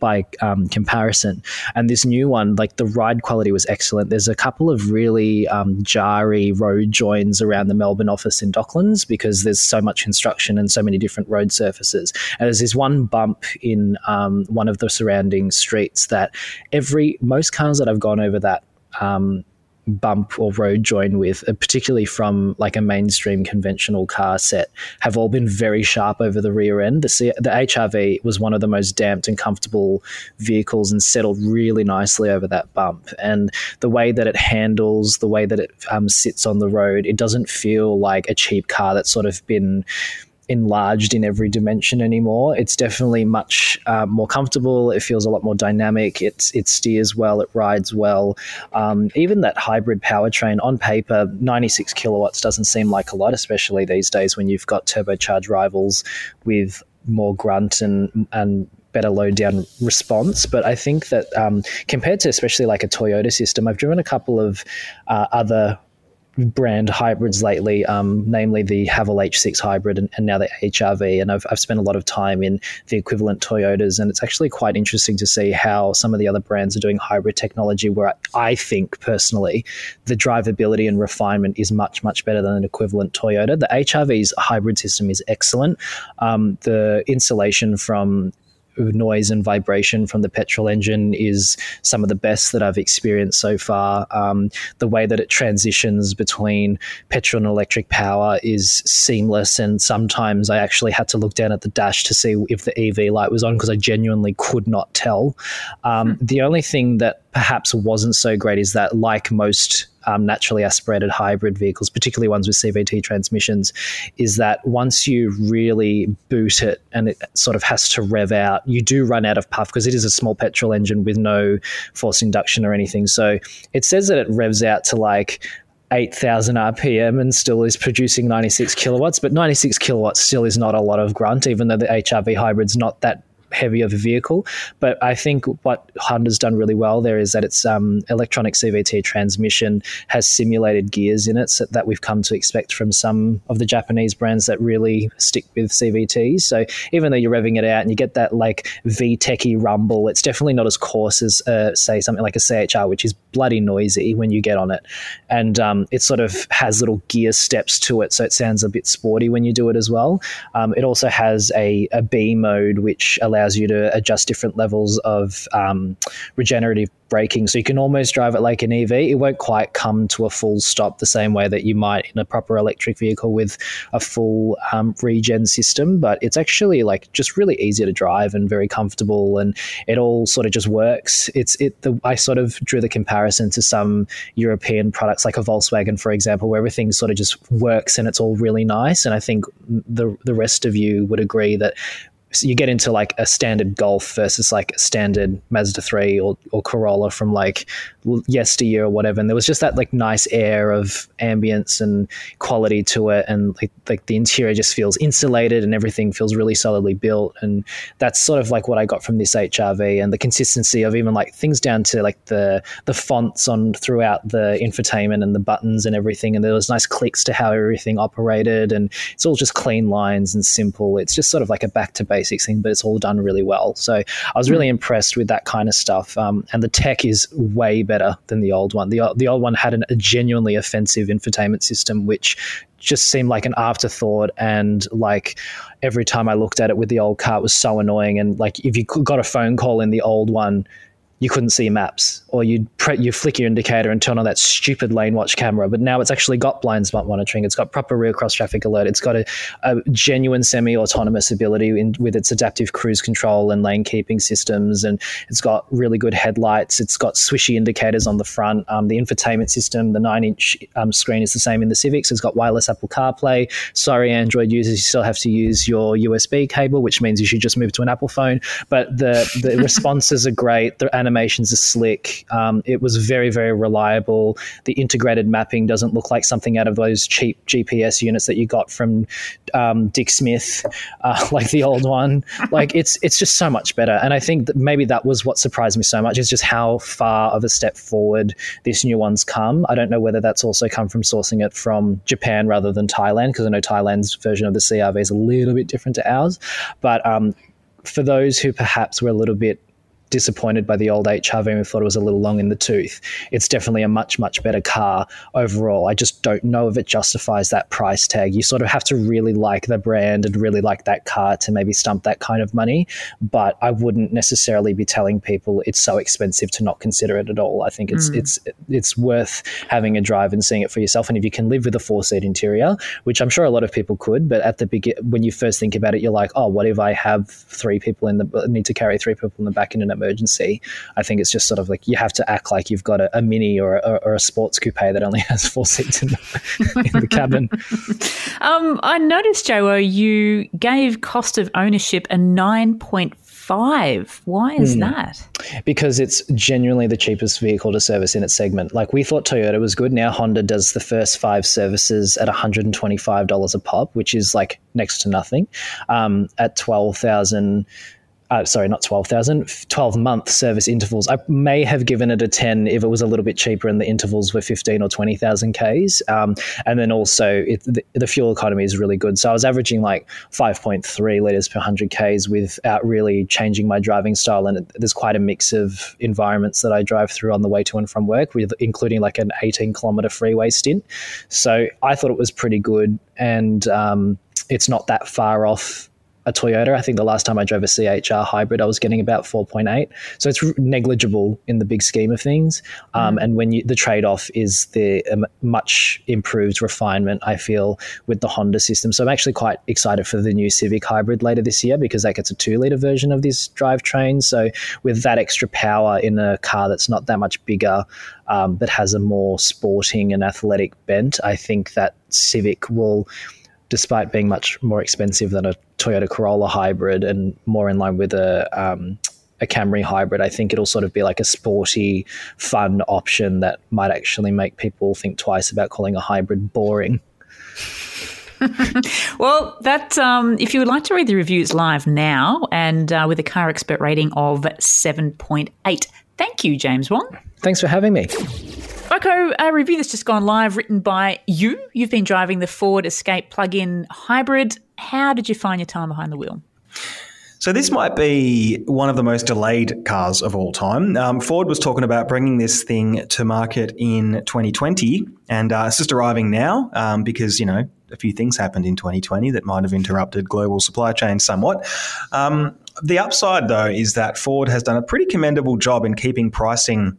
Speaker 2: by um, comparison. And this new one like the ride quality was excellent. There's a couple of really um, jarry road joins around the Melbourne office in Docklands because there's so much construction and and so many different road surfaces. And there's this one bump in um, one of the surrounding streets that every most cars that I've gone over that um, bump or road join with, uh, particularly from like a mainstream conventional car set, have all been very sharp over the rear end. The, C- the HRV was one of the most damped and comfortable vehicles and settled really nicely over that bump. And the way that it handles, the way that it um, sits on the road, it doesn't feel like a cheap car that's sort of been enlarged in every dimension anymore. It's definitely much uh, more comfortable. It feels a lot more dynamic. It's it steers well. It rides well. Um, even that hybrid powertrain on paper, 96 kilowatts doesn't seem like a lot, especially these days when you've got turbocharged rivals with more grunt and and better load down response. But I think that um, compared to especially like a Toyota system, I've driven a couple of uh, other brand hybrids lately, um, namely the Haval H6 hybrid and, and, now the HRV. And I've, I've spent a lot of time in the equivalent Toyotas, and it's actually quite interesting to see how some of the other brands are doing hybrid technology. Where I, I think personally, the drivability and refinement is much, much better than an equivalent Toyota. The HRV's hybrid system is excellent. Um, the insulation from noise and vibration from the petrol engine is some of the best that I've experienced so far. Um, the way that it transitions between petrol and electric power is seamless, and sometimes I actually had to look down at the dash to see if the EV light was on because I genuinely could not tell. Um, the only thing that perhaps wasn't so great is that, like most um, naturally aspirated hybrid vehicles, particularly ones with CVT transmissions, is that once you really boot it and it sort of has to rev out, you do run out of puff because it is a small petrol engine with no forced induction or anything. So it says that it revs out to like 8,000 RPM and still is producing 96 kilowatts, but 96 kilowatts still is not a lot of grunt, even though the HRV hybrid's not that heavy of a vehicle. But I think what Honda's done really well there is that its um, electronic CVT transmission has simulated gears in it so that we've come to expect from some of the Japanese brands that really stick with CVTs. So even though you're revving it out and you get that like VTEChy rumble, it's definitely not as coarse as uh, say something like a CHR, which is bloody noisy when you get on it, and um, it sort of has little gear steps to it, so it sounds a bit sporty when you do it as well. Um, it also has a, a B mode which allows allows you to adjust different levels of um, regenerative braking. So you can almost drive it like an EV. It won't quite come to a full stop the same way that you might in a proper electric vehicle with a full um, regen system, but it's actually like just really easy to drive and very comfortable, and it all sort of just works. It's it. The, I sort of drew the comparison to some European products like a Volkswagen, for example, where everything sort of just works and it's all really nice. And I think the the rest of you would agree that you get into like a standard Golf versus like a standard Mazda 3 or, or Corolla from like yesteryear or whatever. And there was just that like nice air of ambience and quality to it. And like, like the interior just feels insulated and everything feels really solidly built. And that's sort of like what I got from this HRV and the consistency of even like things down to like the, the fonts on throughout the infotainment and the buttons and everything. And there was nice clicks to how everything operated. And it's all just clean lines and simple. It's just sort of like a back to basics thing, but it's all done really well. So I was really mm. impressed with that kind of stuff. Um, and the tech is way better better than the old one. The, the old one had an, a genuinely offensive infotainment system, which just seemed like an afterthought. And like every time I looked at it with the old car, it was so annoying. And like if you got a phone call in the old one, you couldn't see maps, or you'd pre- you flick your indicator and turn on that stupid lane watch camera. But now it's actually got blind spot monitoring. It's got proper rear cross traffic alert. It's got a, a genuine semi autonomous ability in, with its adaptive cruise control and lane keeping systems, and it's got really good headlights. It's got swishy indicators on the front. Um, the infotainment system, the nine inch um, screen is the same in the Civics. It's got wireless Apple CarPlay. Sorry, Android users, you still have to use your USB cable, which means you should just move to an Apple phone. But the the [laughs] responses are great. The, animations are slick. Um, it was very, very reliable. The integrated mapping doesn't look like something out of those cheap GPS units that you got from um, Dick Smith, uh, [laughs] like the old one. Like it's it's just so much better. And I think that maybe that was what surprised me so much is just how far of a step forward this new one's come. I don't know whether that's also come from sourcing it from Japan rather than Thailand because I know Thailand's version of the CRV is a little bit different to ours, but um, for those who perhaps were a little bit disappointed by the old HRV and we thought it was a little long in the tooth. It's definitely a much, much better car overall. I just don't know if it justifies that price tag. You sort of have to really like the brand and really like that car to maybe stump that kind of money. But I wouldn't necessarily be telling people it's so expensive to not consider it at all. I think it's mm. it's it's worth having a drive and seeing it for yourself. And if you can live with a four seat interior, which I'm sure a lot of people could, but at the begin when you first think about it, you're like, oh, what if I have three people in the need to carry three people in the back in an emergency. I think it's just sort of like you have to act like you've got a, a mini or a, or a, sports coupe that only [laughs] has four seats in the, in the cabin. [laughs]
Speaker 1: Um, I noticed, Joe, you gave cost of ownership a 9.5. Why is mm. that?
Speaker 2: Because it's genuinely the cheapest vehicle to service in its segment. Like we thought Toyota was good. Now Honda does the first five services at $125 a pop, which is like next to nothing. Um, at 12,000 uh, sorry, not 12,000, 12 month service intervals. I may have given it a 10 if it was a little bit cheaper and the intervals were 15 or 20,000 Ks. Um, and then also it, the, the, fuel economy is really good. So I was averaging like 5.3 litres per 100 Ks without really changing my driving style. And it, there's quite a mix of environments that I drive through on the way to and from work, with including like an 18 kilometre freeway stint. So I thought it was pretty good. And um, it's not that far off a Toyota. I think the last time I drove a CHR hybrid, I was getting about 4.8. So it's negligible in the big scheme of things. Um, mm. And when you, the trade off is the um, much improved refinement, I feel, with the Honda system. So I'm actually quite excited for the new Civic hybrid later this year because that gets a two liter version of this drivetrain. So with that extra power in a car that's not that much bigger, um, but has a more sporting and athletic bent, I think that Civic will despite being much more expensive than a Toyota Corolla hybrid and more in line with a um, a Camry hybrid, I think it'll sort of be like a sporty, fun option that might actually make people think twice about calling a hybrid boring. [laughs]
Speaker 1: well, that um, if you would like to read the reviews live now and uh, with a car expert rating of seven point eight, thank you, James Wong.
Speaker 2: Thanks for having me.
Speaker 1: Rocco, a review that's just gone live, written by you. You've been driving the Ford Escape plug-in hybrid. How did you find your time behind the wheel?
Speaker 4: So this might be one of the most delayed cars of all time. Um, Ford was talking about bringing this thing to market in 2020, and uh, it's just arriving now um, because you know a few things happened in 2020 that might have interrupted global supply chains somewhat. Um, the upside, though, is that Ford has done a pretty commendable job in keeping pricing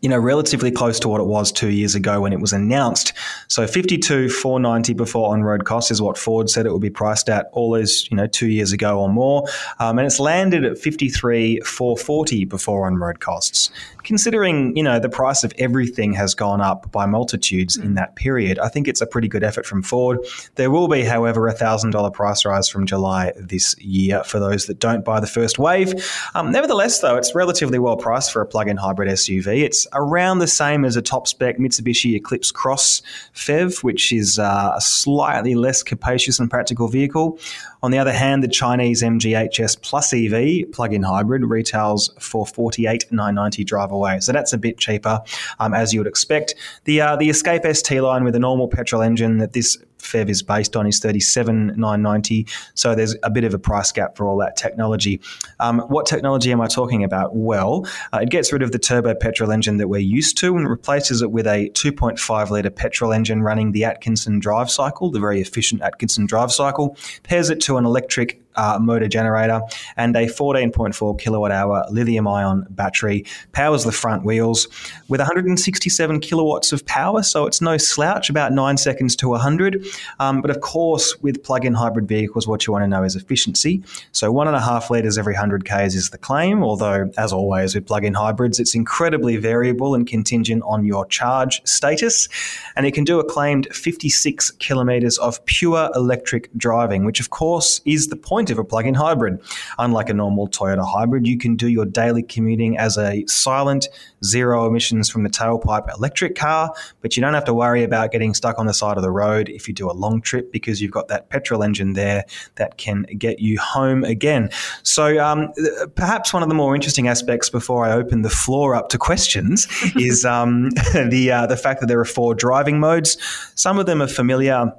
Speaker 4: you know, relatively close to what it was two years ago when it was announced. So 52 490 before on-road costs is what Ford said it would be priced at all those, you know, two years ago or more. Um, and it's landed at 53 440 before on-road costs. Considering, you know, the price of everything has gone up by multitudes in that period, I think it's a pretty good effort from Ford. There will be, however, a $1,000 price rise from July this year for those that don't buy the first wave. Um, nevertheless, though, it's relatively well priced for a plug-in hybrid SUV. It's around the same as a top spec Mitsubishi Eclipse Cross PHEV, which is uh, a slightly less capacious and practical vehicle. On the other hand, the Chinese MG HS Plus EV plug-in hybrid retails for 48,990 drive away, so that's a bit cheaper, um, as you would expect. The uh, the Escape ST line with a normal petrol engine that this PHEV is based on is 37,990. So there's a bit of a price gap for all that technology. Um, what technology am I talking about? Well, uh, it gets rid of the turbo petrol engine that we're used to and replaces it with a 2.5 litre petrol engine running the Atkinson drive cycle, the very efficient Atkinson drive cycle, pairs it to an electric uh, motor generator and a 14.4 kilowatt hour lithium ion battery. Powers the front wheels with 167 kilowatts of power, so it's no slouch, about nine seconds to 100. Um, but of course, with plug in hybrid vehicles, what you want to know is efficiency. So one and a half litres every 100 Ks is the claim, although, as always with plug in hybrids, it's incredibly variable and contingent on your charge status. And it can do a claimed 56 kilometres of pure electric driving, which of course is the point point of a plug-in hybrid. Unlike a normal Toyota hybrid, you can do your daily commuting as a silent, zero emissions from the tailpipe electric car, but you don't have to worry about getting stuck on the side of the road if you do a long trip because you've got that petrol engine there that can get you home again. So um, perhaps one of the more interesting aspects before I open the floor up to questions [laughs] is um, [laughs] the uh, the fact that there are four driving modes. Some of them are familiar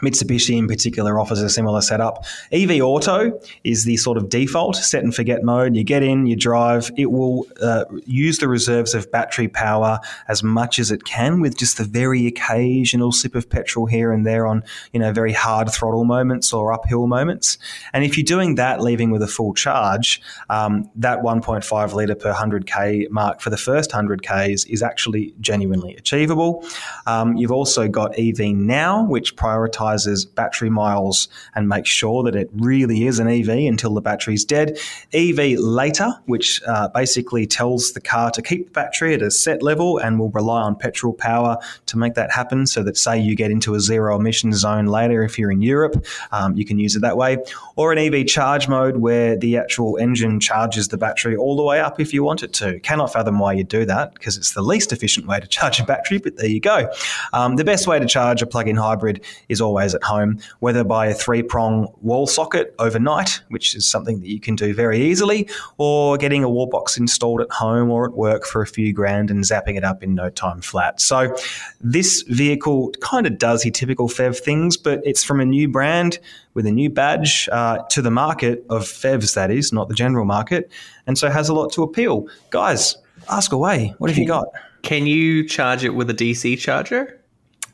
Speaker 4: Mitsubishi in particular offers a similar setup. EV Auto is the sort of default set and forget mode. You get in, you drive. It will uh, use the reserves of battery power as much as it can, with just the very occasional sip of petrol here and there on you know very hard throttle moments or uphill moments. And if you're doing that, leaving with a full charge, um, that 1.5 liter per 100k mark for the first 100ks is actually genuinely achievable. Um, you've also got EV Now, which prioritizes prioritizes battery miles and makes sure that it really is an EV until the battery's dead. EV later, which uh, basically tells the car to keep the battery at a set level and will rely on petrol power to make that happen. So that, say, you get into a zero emission zone later if you're in Europe, um, you can use it that way. Or an EV charge mode where the actual engine charges the battery all the way up if you want it to. Cannot fathom why you do that because it's the least efficient way to charge a battery, but there you go. Um, the best way to charge a plug in hybrid is always always at home, whether by a three prong wall socket overnight, which is something that you can do very easily, or getting a wall box installed at home or at work for a few grand and zapping it up in no time flat. So this vehicle kind of does your typical PHEV things, but it's from a new brand with a new badge uh, to the market of PHEVs, that is, not the general market, and so has a lot to appeal. Guys, ask away. What have you got?
Speaker 3: Can you charge it with a DC charger?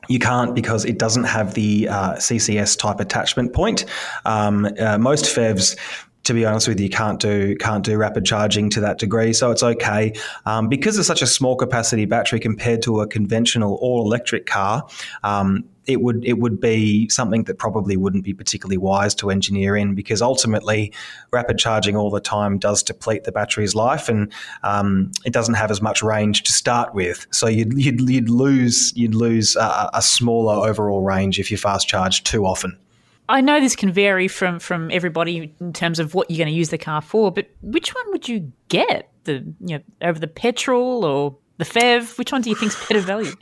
Speaker 4: You can't because it doesn't have the uh, CCS type attachment point. Um, uh, most PHEVs to be honest with you, can't do can't do rapid charging to that degree. So it's okay um, because it's such a small capacity battery compared to a conventional all electric car. Um, it would it would be something that probably wouldn't be particularly wise to engineer in because ultimately rapid charging all the time does deplete the battery's life and um, it doesn't have as much range to start with. So you'd, you'd, you'd lose you'd lose a, a smaller overall range if you fast charge too often.
Speaker 1: I know this can vary from from everybody in terms of what you're going to use the car for, but which one would you get? The you know over the petrol or the PHEV? Which one do you think is better value?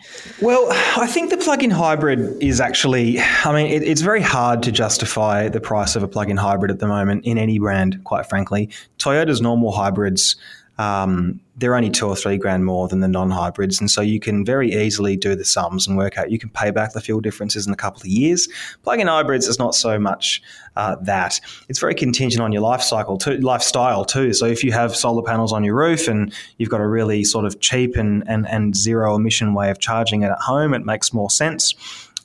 Speaker 4: Well, I think the plug-in hybrid is actually. I mean, it, it's very hard to justify the price of a plug-in hybrid at the moment in any brand. Quite frankly, Toyota's normal hybrids um, they're only two or three grand more than the non-hybrids, and so you can very easily do the sums and work out you can pay back the fuel differences in a couple of years. Plug-in hybrids is not so much uh, that; it's very contingent on your life cycle, too, lifestyle too. So if you have solar panels on your roof and you've got a really sort of cheap and and, and zero emission way of charging it at home, it makes more sense.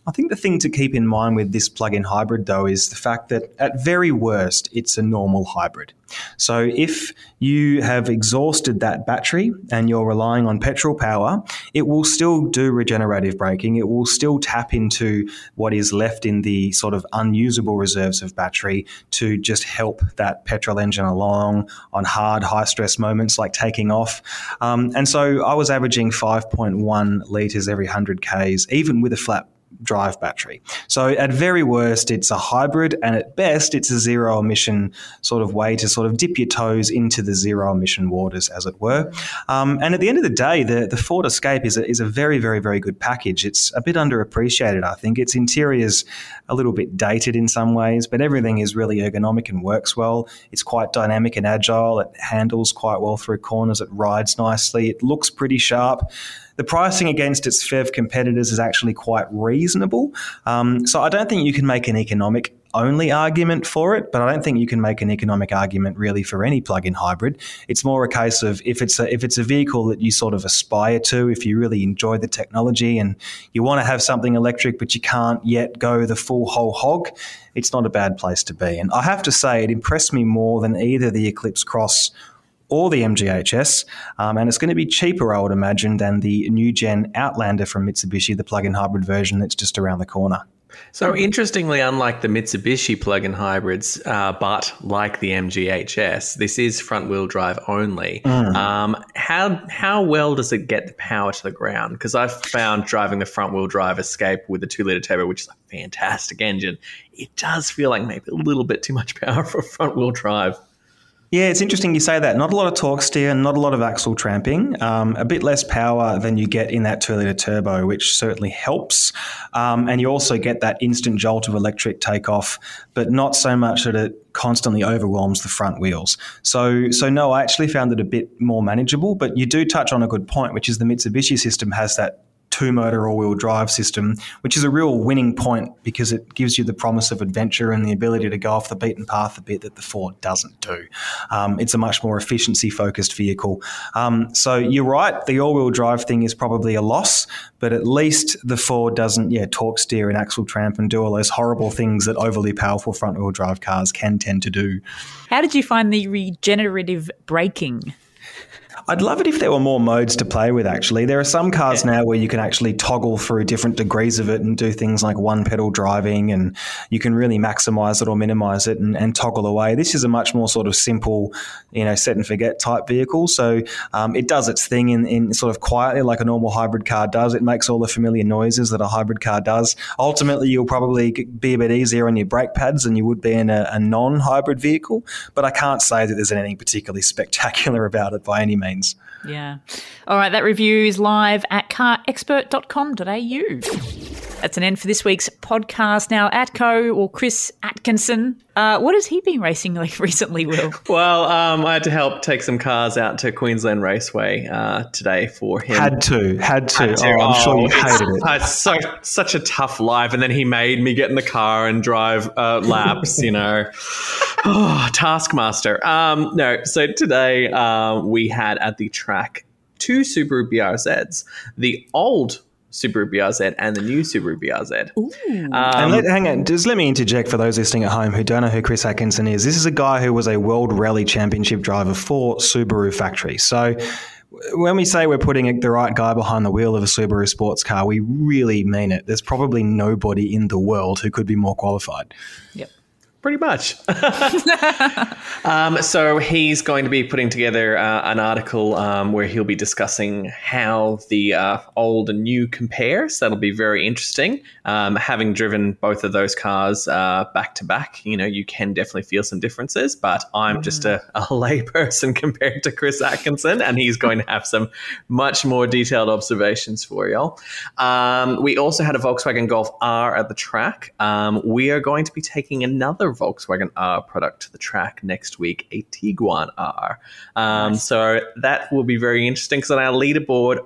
Speaker 4: I think the thing to keep in mind with this plug in hybrid, though, is the fact that at very worst, it's a normal hybrid. So if you have exhausted that battery and you're relying on petrol power, it will still do regenerative braking. It will still tap into what is left in the sort of unusable reserves of battery to just help that petrol engine along on hard, high stress moments like taking off. Um, and so I was averaging 5.1 litres every 100 Ks, even with a flat drive battery. So at very worst, it's a hybrid, and at best, it's a zero emission sort of way to sort of dip your toes into the zero emission waters, as it were. Um, and at the end of the day, the, the Ford Escape is a, is a very, very, very good package. It's a bit underappreciated, I think. Its interior's a little bit dated in some ways, but everything is really ergonomic and works well. It's quite dynamic and agile. It handles quite well through corners. It rides nicely. It looks pretty sharp the pricing against its PHEV competitors is actually quite reasonable. Um, so I don't think you can make an economic only argument for it, but I don't think you can make an economic argument really for any plug-in hybrid. It's more a case of if it's a if it's a vehicle that you sort of aspire to, if you really enjoy the technology and you want to have something electric but you can't yet go the full whole hog, it's not a bad place to be. And I have to say, it impressed me more than either the Eclipse Cross or the MG HS, um, and it's going to be cheaper, I would imagine, than the new gen Outlander from Mitsubishi, the plug-in hybrid version that's just around the corner.
Speaker 3: So interestingly, unlike the Mitsubishi plug-in hybrids, uh, but like the MG HS, this is front-wheel drive only. Mm. Um, how how well does it get the power to the ground? Because I've found driving the front-wheel drive Escape with the two-liter turbo, which is a fantastic engine, it does feel like maybe a little bit too much power for front-wheel drive.
Speaker 4: Yeah, it's interesting you say that. Not a lot of torque steer, not a lot of axle tramping, um, a bit less power than you get in that two litre turbo, which certainly helps. Um, and you also get that instant jolt of electric takeoff, but not so much that it constantly overwhelms the front wheels. So, so no, I actually found it a bit more manageable. But you do touch on a good point, which is the Mitsubishi system has that two motor all wheel drive system, which is a real winning point because it gives you the promise of adventure and the ability to go off the beaten path a bit that the Ford doesn't do. Um, it's a much more efficiency focused vehicle. Um, so you're right, the all wheel drive thing is probably a loss, but at least the Ford doesn't, yeah, torque steer and axle tramp and do all those horrible things that overly powerful front wheel drive cars can tend to do.
Speaker 1: How did you find the regenerative braking?
Speaker 4: I'd love it if there were more modes to play with, actually. There are some cars now where you can actually toggle through different degrees of it and do things like one pedal driving, and you can really maximize it or minimize it and, and toggle away. This is a much more sort of simple, you know, set and forget type vehicle. So um, it does its thing in, in sort of quietly, like a normal hybrid car does. It makes all the familiar noises that a hybrid car does. Ultimately, you'll probably be a bit easier on your brake pads than you would be in a, a non hybrid vehicle, but I can't say that there's anything particularly [laughs] spectacular about it by any means.
Speaker 1: Yeah. All right, that review is live at carexpert.com.au. That's an end for this week's podcast. Now, Atco or Chris Atkinson, uh, what has he been racing like [laughs] recently, Will?
Speaker 3: Well, um, I had to help take some cars out to Queensland Raceway uh, today for him.
Speaker 4: Had to, had to. Had to. Oh, I'm oh, sure you hated it. [laughs]
Speaker 3: It's so such a tough life, and then he made me get in the car and drive uh, laps. you know, [laughs] oh, Taskmaster. Um, no, so today uh, we had at the track two Subaru BRZs, the old Subaru BRZ and the new Subaru BRZ.
Speaker 4: Um, and let, hang on, just let me interject for those listening at home who don't know who Chris Atkinson is. This is a guy who was a World Rally Championship driver for Subaru Factory. So when we say we're putting the right guy behind the wheel of a Subaru sports car, we really mean it. There's probably nobody in the world who could be more qualified.
Speaker 1: Yep.
Speaker 3: Pretty much. [laughs] um, so he's going to be putting together uh, an article um, where he'll be discussing how the uh, old and new compare. So that'll be very interesting. Um, having driven both of those cars uh, back to back, you know, you can definitely feel some differences. But I'm mm. just a, a [laughs] layperson compared to Chris Atkinson, and he's going to have some much more detailed observations for y'all. Um, we also had a Volkswagen Golf R at the track. Um, we are going to be taking another Volkswagen R product to the track next week, a Tiguan R. Um, nice. So that will be very interesting because on our leaderboard,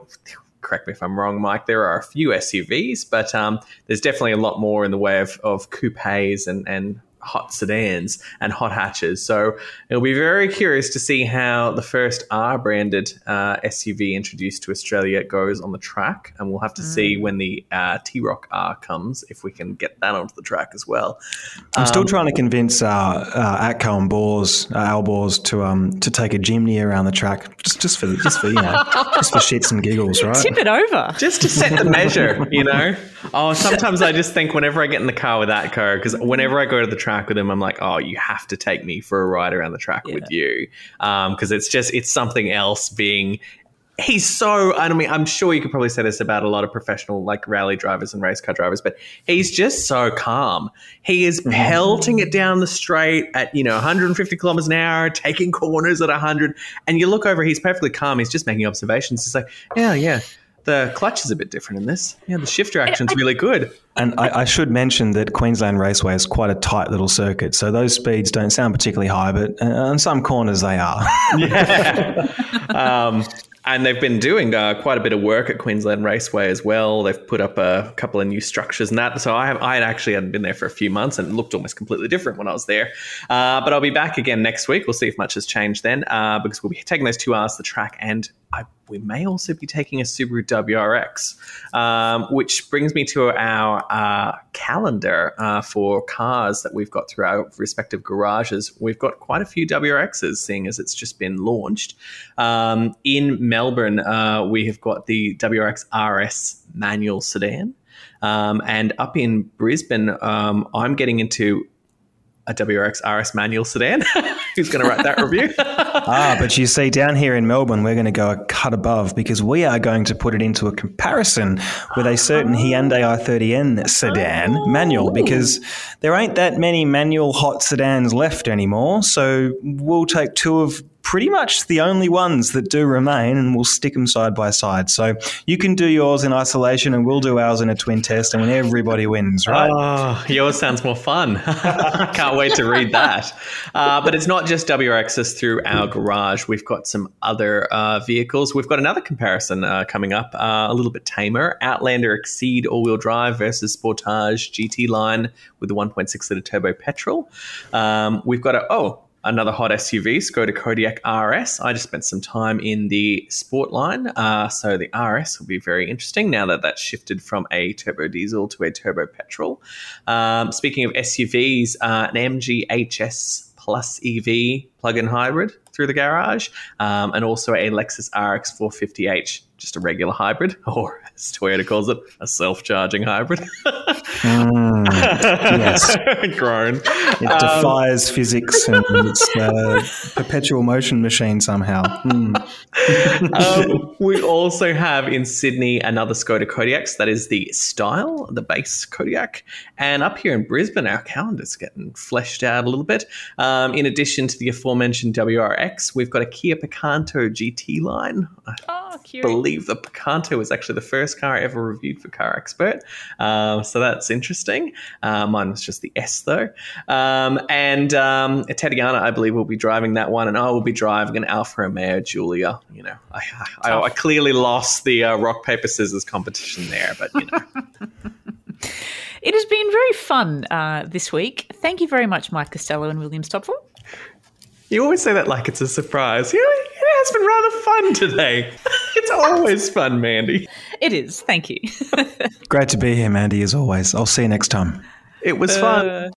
Speaker 3: correct me if I'm wrong, Mike, there are a few SUVs, but um, there's definitely a lot more in the way of, of coupes and, and hot sedans and hot hatches. So it'll be very curious to see how the first R branded uh, SUV introduced to Australia goes on the track, and we'll have to mm. see when the uh, T-Roc R comes if we can get that onto the track as well.
Speaker 4: I'm um, still trying to convince uh, uh, Atco and Bors, uh, Al Bors, to um to take a Jimny around the track just just for just for you know [laughs] just for shits and giggles, right?
Speaker 1: Tip it over
Speaker 3: just to set the [laughs] measure, you know. Oh, sometimes I just think whenever I get in the car with Atco, because whenever I go to the track with him, I'm like, oh, you have to take me for a ride around the track yeah. with you, because um, it's just it's something else being he's so I mean I'm sure you could probably say this about a lot of professional like rally drivers and race car drivers but he's just so calm he is mm-hmm. pelting it down the straight at you know 150 kilometers an hour taking corners at 100 and you look over he's perfectly calm he's just making observations he's like yeah yeah the clutch is a bit different in this. Yeah, the shifter action's really good.
Speaker 4: And I, I, should mention that Queensland Raceway is quite a tight little circuit, so those speeds don't sound particularly high, but uh, on some corners they are. [laughs]
Speaker 3: yeah. [laughs] Um, and they've been doing uh, quite a bit of work at Queensland Raceway as well. They've put up a couple of new structures and that. So I have, I had actually hadn't been there for a few months and it looked almost completely different when I was there. Uh, but I'll be back again next week. We'll see if much has changed then, uh, because we'll be taking those two hours to the track and I, we may also be taking a Subaru WRX, um, which brings me to our uh, calendar uh, for cars that we've got through our respective garages. We've got quite a few WRXs, seeing as it's just been launched. Um, in Melbourne, uh, we have got the WRX RS manual sedan. Um, and up in Brisbane, um, I'm getting into a WRX RS manual sedan. [laughs] Who's going to write that review? [laughs]
Speaker 4: ah, but you see, down here in Melbourne, we're going to go a cut above because we are going to put it into a comparison with a certain Hyundai i30N sedan oh. manual because there ain't that many manual hot sedans left anymore. So we'll take two of pretty much the only ones that do remain, and we'll stick them side by side. So you can do yours in isolation, and we'll do ours in a twin test, and when everybody wins, right?
Speaker 3: Oh, yours sounds more fun. [laughs] Can't wait to read that. Uh, but it's not just WRXs through our garage. We've got some other uh, vehicles. We've got another comparison uh, coming up, uh, a little bit tamer. Outlander Exceed all-wheel drive versus Sportage GT line with the 1.6 liter turbo petrol. Um, we've got a oh another hot SUV, Skoda Kodiaq RS. I just spent some time in the sport line, uh, so the RS will be very interesting now that that's shifted from a turbo diesel to a turbo petrol. Um, speaking of SUVs, uh, an MG HS Plus EV plug-in hybrid through the garage, um, and also a Lexus RX 450h, just a regular hybrid, [laughs] or as Toyota calls it, a self-charging hybrid.
Speaker 4: mm, [laughs] yes, [laughs]
Speaker 3: grown.
Speaker 4: It um, defies physics and it's a perpetual motion machine somehow. Mm. [laughs]
Speaker 3: um, we also have in Sydney another Skoda Kodiaq. That is the style, the base Kodiaq. And up here in Brisbane, our calendar's getting fleshed out a little bit. Um, in addition to the aforementioned WRX, we've got a Kia Picanto GT line.
Speaker 1: Oh,
Speaker 3: I believe the Picanto was actually the first car I ever reviewed for Car Expert. Uh, so that's interesting. Uh, mine was just the S though. Um, and um, Tatiana, I believe, will be driving that one, and I will be driving an Alfa Romeo Giulia. You know, I, I, I clearly lost the uh, rock paper scissors competition there, but you know. [laughs]
Speaker 1: It has been very fun uh, this week. Thank you very much, Mike Costello and William Stopford.
Speaker 3: You always say that like it's a surprise. You know, it has been rather fun today. [laughs] it's always fun, Mandy.
Speaker 1: It is. Thank you. [laughs]
Speaker 4: Great to be here, Mandy, as always. I'll see you next time.
Speaker 3: It was uh, fun.